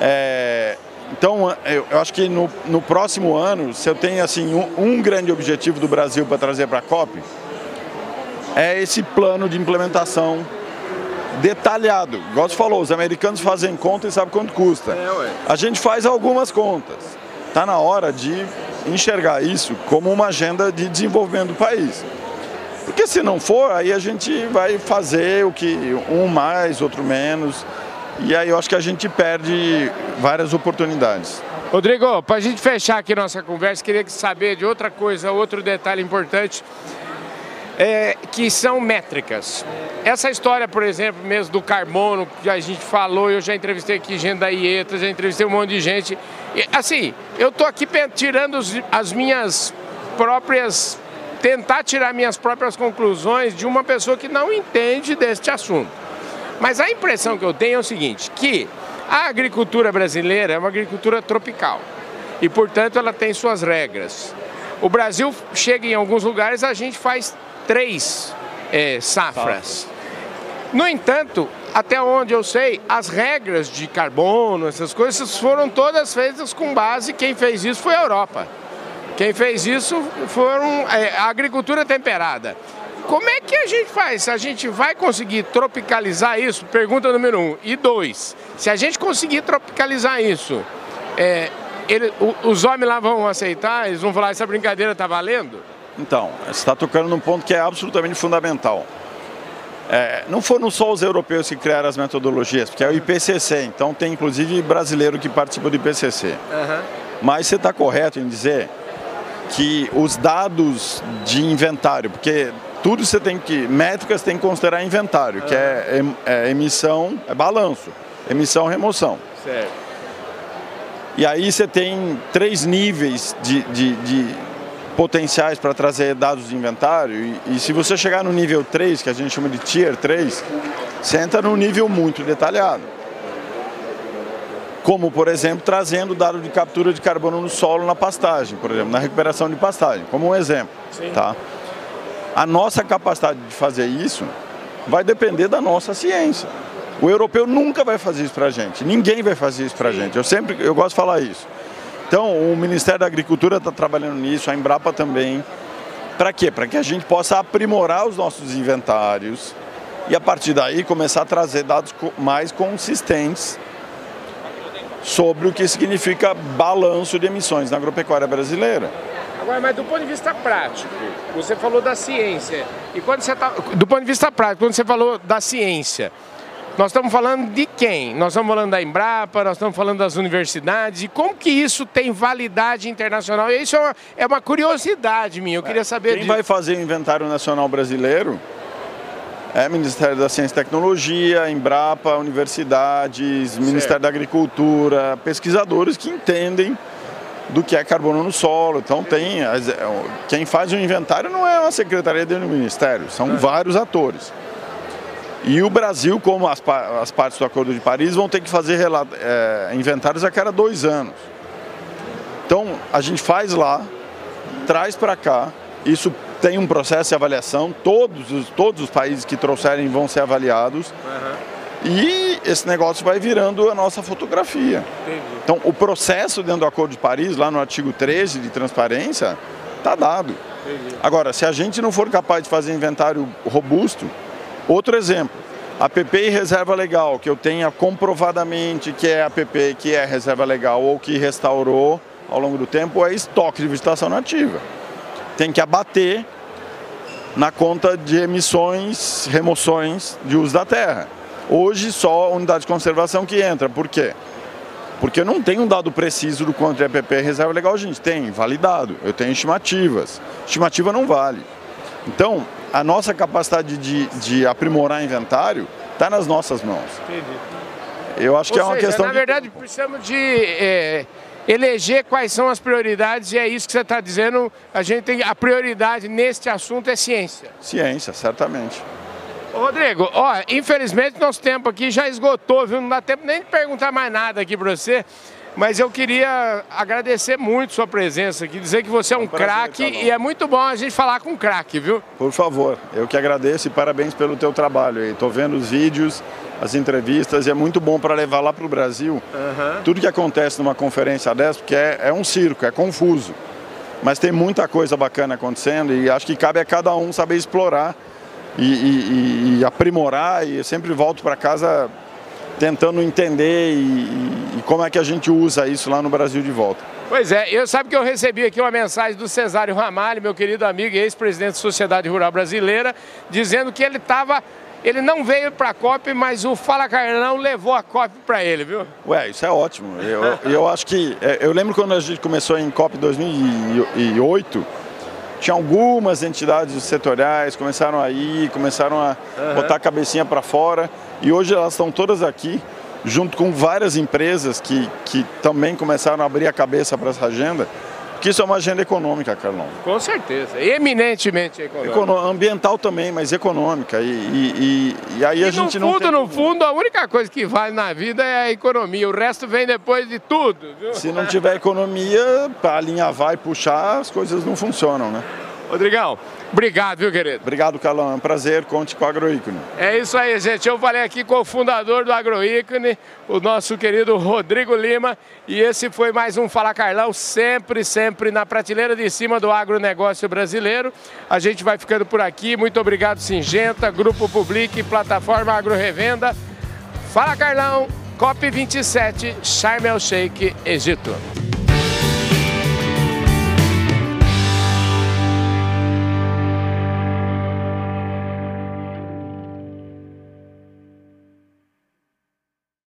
É, então, eu, eu acho que no, no próximo ano, se eu tenho assim um, um grande objetivo do Brasil para trazer para a COP, é esse plano de implementação detalhado. Igual você falou, os americanos fazem conta e sabem quanto custa. A gente faz algumas contas. Está na hora de enxergar isso como uma agenda de desenvolvimento do país. Porque se não for, aí a gente vai fazer o que um mais, outro menos. E aí eu acho que a gente perde várias oportunidades. Rodrigo, para a gente fechar aqui nossa conversa, queria saber de outra coisa, outro detalhe importante, é, que são métricas. Essa história, por exemplo, mesmo do carbono, que a gente falou, eu já entrevistei aqui gente da IETA, já entrevistei um monte de gente. E, assim, eu estou aqui tirando as minhas próprias. tentar tirar minhas próprias conclusões de uma pessoa que não entende deste assunto. Mas a impressão que eu tenho é o seguinte, que a agricultura brasileira é uma agricultura tropical e, portanto, ela tem suas regras. O Brasil chega em alguns lugares, a gente faz três eh, safras. No entanto, até onde eu sei, as regras de carbono, essas coisas foram todas feitas com base, quem fez isso foi a Europa. Quem fez isso foram é, a agricultura temperada. Como é que a gente faz? A gente vai conseguir tropicalizar isso? Pergunta número um. E dois, se a gente conseguir tropicalizar isso, é, ele- o- os homens lá vão aceitar? Eles vão falar, essa brincadeira está valendo? Então, você está tocando num ponto que é absolutamente fundamental. É, não foram só os europeus que criaram as metodologias, porque é o IPCC, então tem inclusive brasileiro que participa do IPCC. Mas você está correto em dizer que os dados de inventário, porque tudo você tem que, métricas tem que considerar inventário, que é, é emissão, é balanço, emissão, remoção. Certo. E aí você tem três níveis de, de- de potenciais para trazer dados de inventário. E, e se você chegar no nível 3, que a gente chama de Tier 3, você entra num nível muito detalhado. Como, por exemplo, trazendo dado de captura de carbono no solo na pastagem, por exemplo, na recuperação de pastagem, como um exemplo. Tá? A nossa capacidade de fazer isso vai depender da nossa ciência. O europeu nunca vai fazer isso para a gente, ninguém vai fazer isso para a gente. Eu sempre, eu gosto de falar isso. Então, o Ministério da Agricultura está trabalhando nisso, a Embrapa também. Para quê? Para que a gente possa aprimorar os nossos inventários e a partir daí começar a trazer dados mais consistentes sobre o que significa balanço de emissões na agropecuária brasileira. Agora, mas do ponto de vista prático, você falou da ciência. E quando você tá, do ponto de vista prático, quando você falou da ciência, nós estamos falando de quem? Nós estamos falando da Embrapa, nós estamos falando das universidades. E como que isso tem validade internacional? E isso é uma, é uma curiosidade minha, eu queria saber Quem disso. vai fazer o inventário nacional brasileiro é Ministério da Ciência e Tecnologia, Embrapa, universidades, certo. Ministério da Agricultura, pesquisadores que entendem do que é carbono no solo. Então tem quem faz o inventário não é uma secretaria do ministério, são é. vários atores. E o Brasil, como as, as, partes do Acordo de Paris, vão ter que fazer é, inventários a cada dois anos. Então a gente faz lá, traz para cá, isso tem um processo de avaliação, todos os, todos os países que trouxerem vão ser avaliados. Uhum. E esse negócio vai virando a nossa fotografia. Entendi. Então, o processo dentro do Acordo de Paris, lá no artigo 13 de transparência, está dado. Entendi. Agora, se a gente não for capaz de fazer inventário robusto, outro exemplo, a PP reserva legal, que eu tenha comprovadamente que é a PP que é reserva legal ou que restaurou ao longo do tempo, é estoque de vegetação nativa. Tem que abater na conta de emissões, remoções de uso da terra. Hoje só unidade de conservação que entra. Por quê? Porque eu não tenho um dado preciso do quanto é PP reserva legal, gente tem, validado. Eu tenho estimativas. Estimativa não vale. Então, a nossa capacidade de, de aprimorar inventário está nas nossas mãos. Entendi. Eu acho Ou que é uma seja, questão. Na verdade, de... precisamos de é, eleger quais são as prioridades e é isso que você está dizendo. A gente tem a prioridade neste assunto é ciência. Ciência, certamente. Rodrigo, ó, infelizmente nosso tempo aqui já esgotou, viu? Não dá tempo nem de perguntar mais nada aqui para você. Mas eu queria agradecer muito sua presença aqui, dizer que você é um, um craque e é muito bom a gente falar com um craque, viu? Por favor, eu que agradeço e parabéns pelo teu trabalho. Tô vendo os vídeos, as entrevistas e é muito bom para levar lá para o Brasil uhum. tudo que acontece numa conferência dessa, porque é, é um circo, é confuso. Mas tem muita coisa bacana acontecendo e acho que cabe a cada um saber explorar e, e, e aprimorar e eu sempre volto para casa tentando entender e, e, como é que a gente usa isso lá no Brasil de volta. Pois é, eu sabe que eu recebi aqui uma mensagem do Cesário Ramalho, meu querido amigo e ex-presidente da Sociedade Rural Brasileira, dizendo que ele estava ele não veio para a COP, mas o Fala Carlão levou a COP para ele, viu? Ué, isso é ótimo. Eu, eu acho que. É, eu lembro quando a gente começou em COP 2008, tinha algumas entidades setoriais, começaram a ir, começaram a uhum. botar a cabecinha para fora e hoje elas estão todas aqui, junto com várias empresas que, que também começaram a abrir a cabeça para essa agenda, porque isso é uma agenda econômica, Carlão. Com certeza, eminentemente econômica. Econo ambiental também, mas econômica. E, e, e, e aí a gente no fundo, não. No fundo, a única coisa que vale na vida é a economia. O resto vem depois de tudo. Viu? Se não tiver economia, para alinhavar e puxar, as coisas não funcionam, né? Rodrigão, obrigado, viu, querido? Obrigado, Carlão. É um prazer. Conte com o Agroícone. É isso aí, gente. Eu falei aqui com o fundador do Agroícone, o nosso querido Rodrigo Lima. E esse foi mais um Fala Carlão, sempre, sempre na prateleira de cima do agronegócio brasileiro. A gente vai ficando por aqui. Muito obrigado, Singenta, Grupo Public, Plataforma Agro Revenda. Fala Carlão, COP27, Sharm el Sheikh, Egito.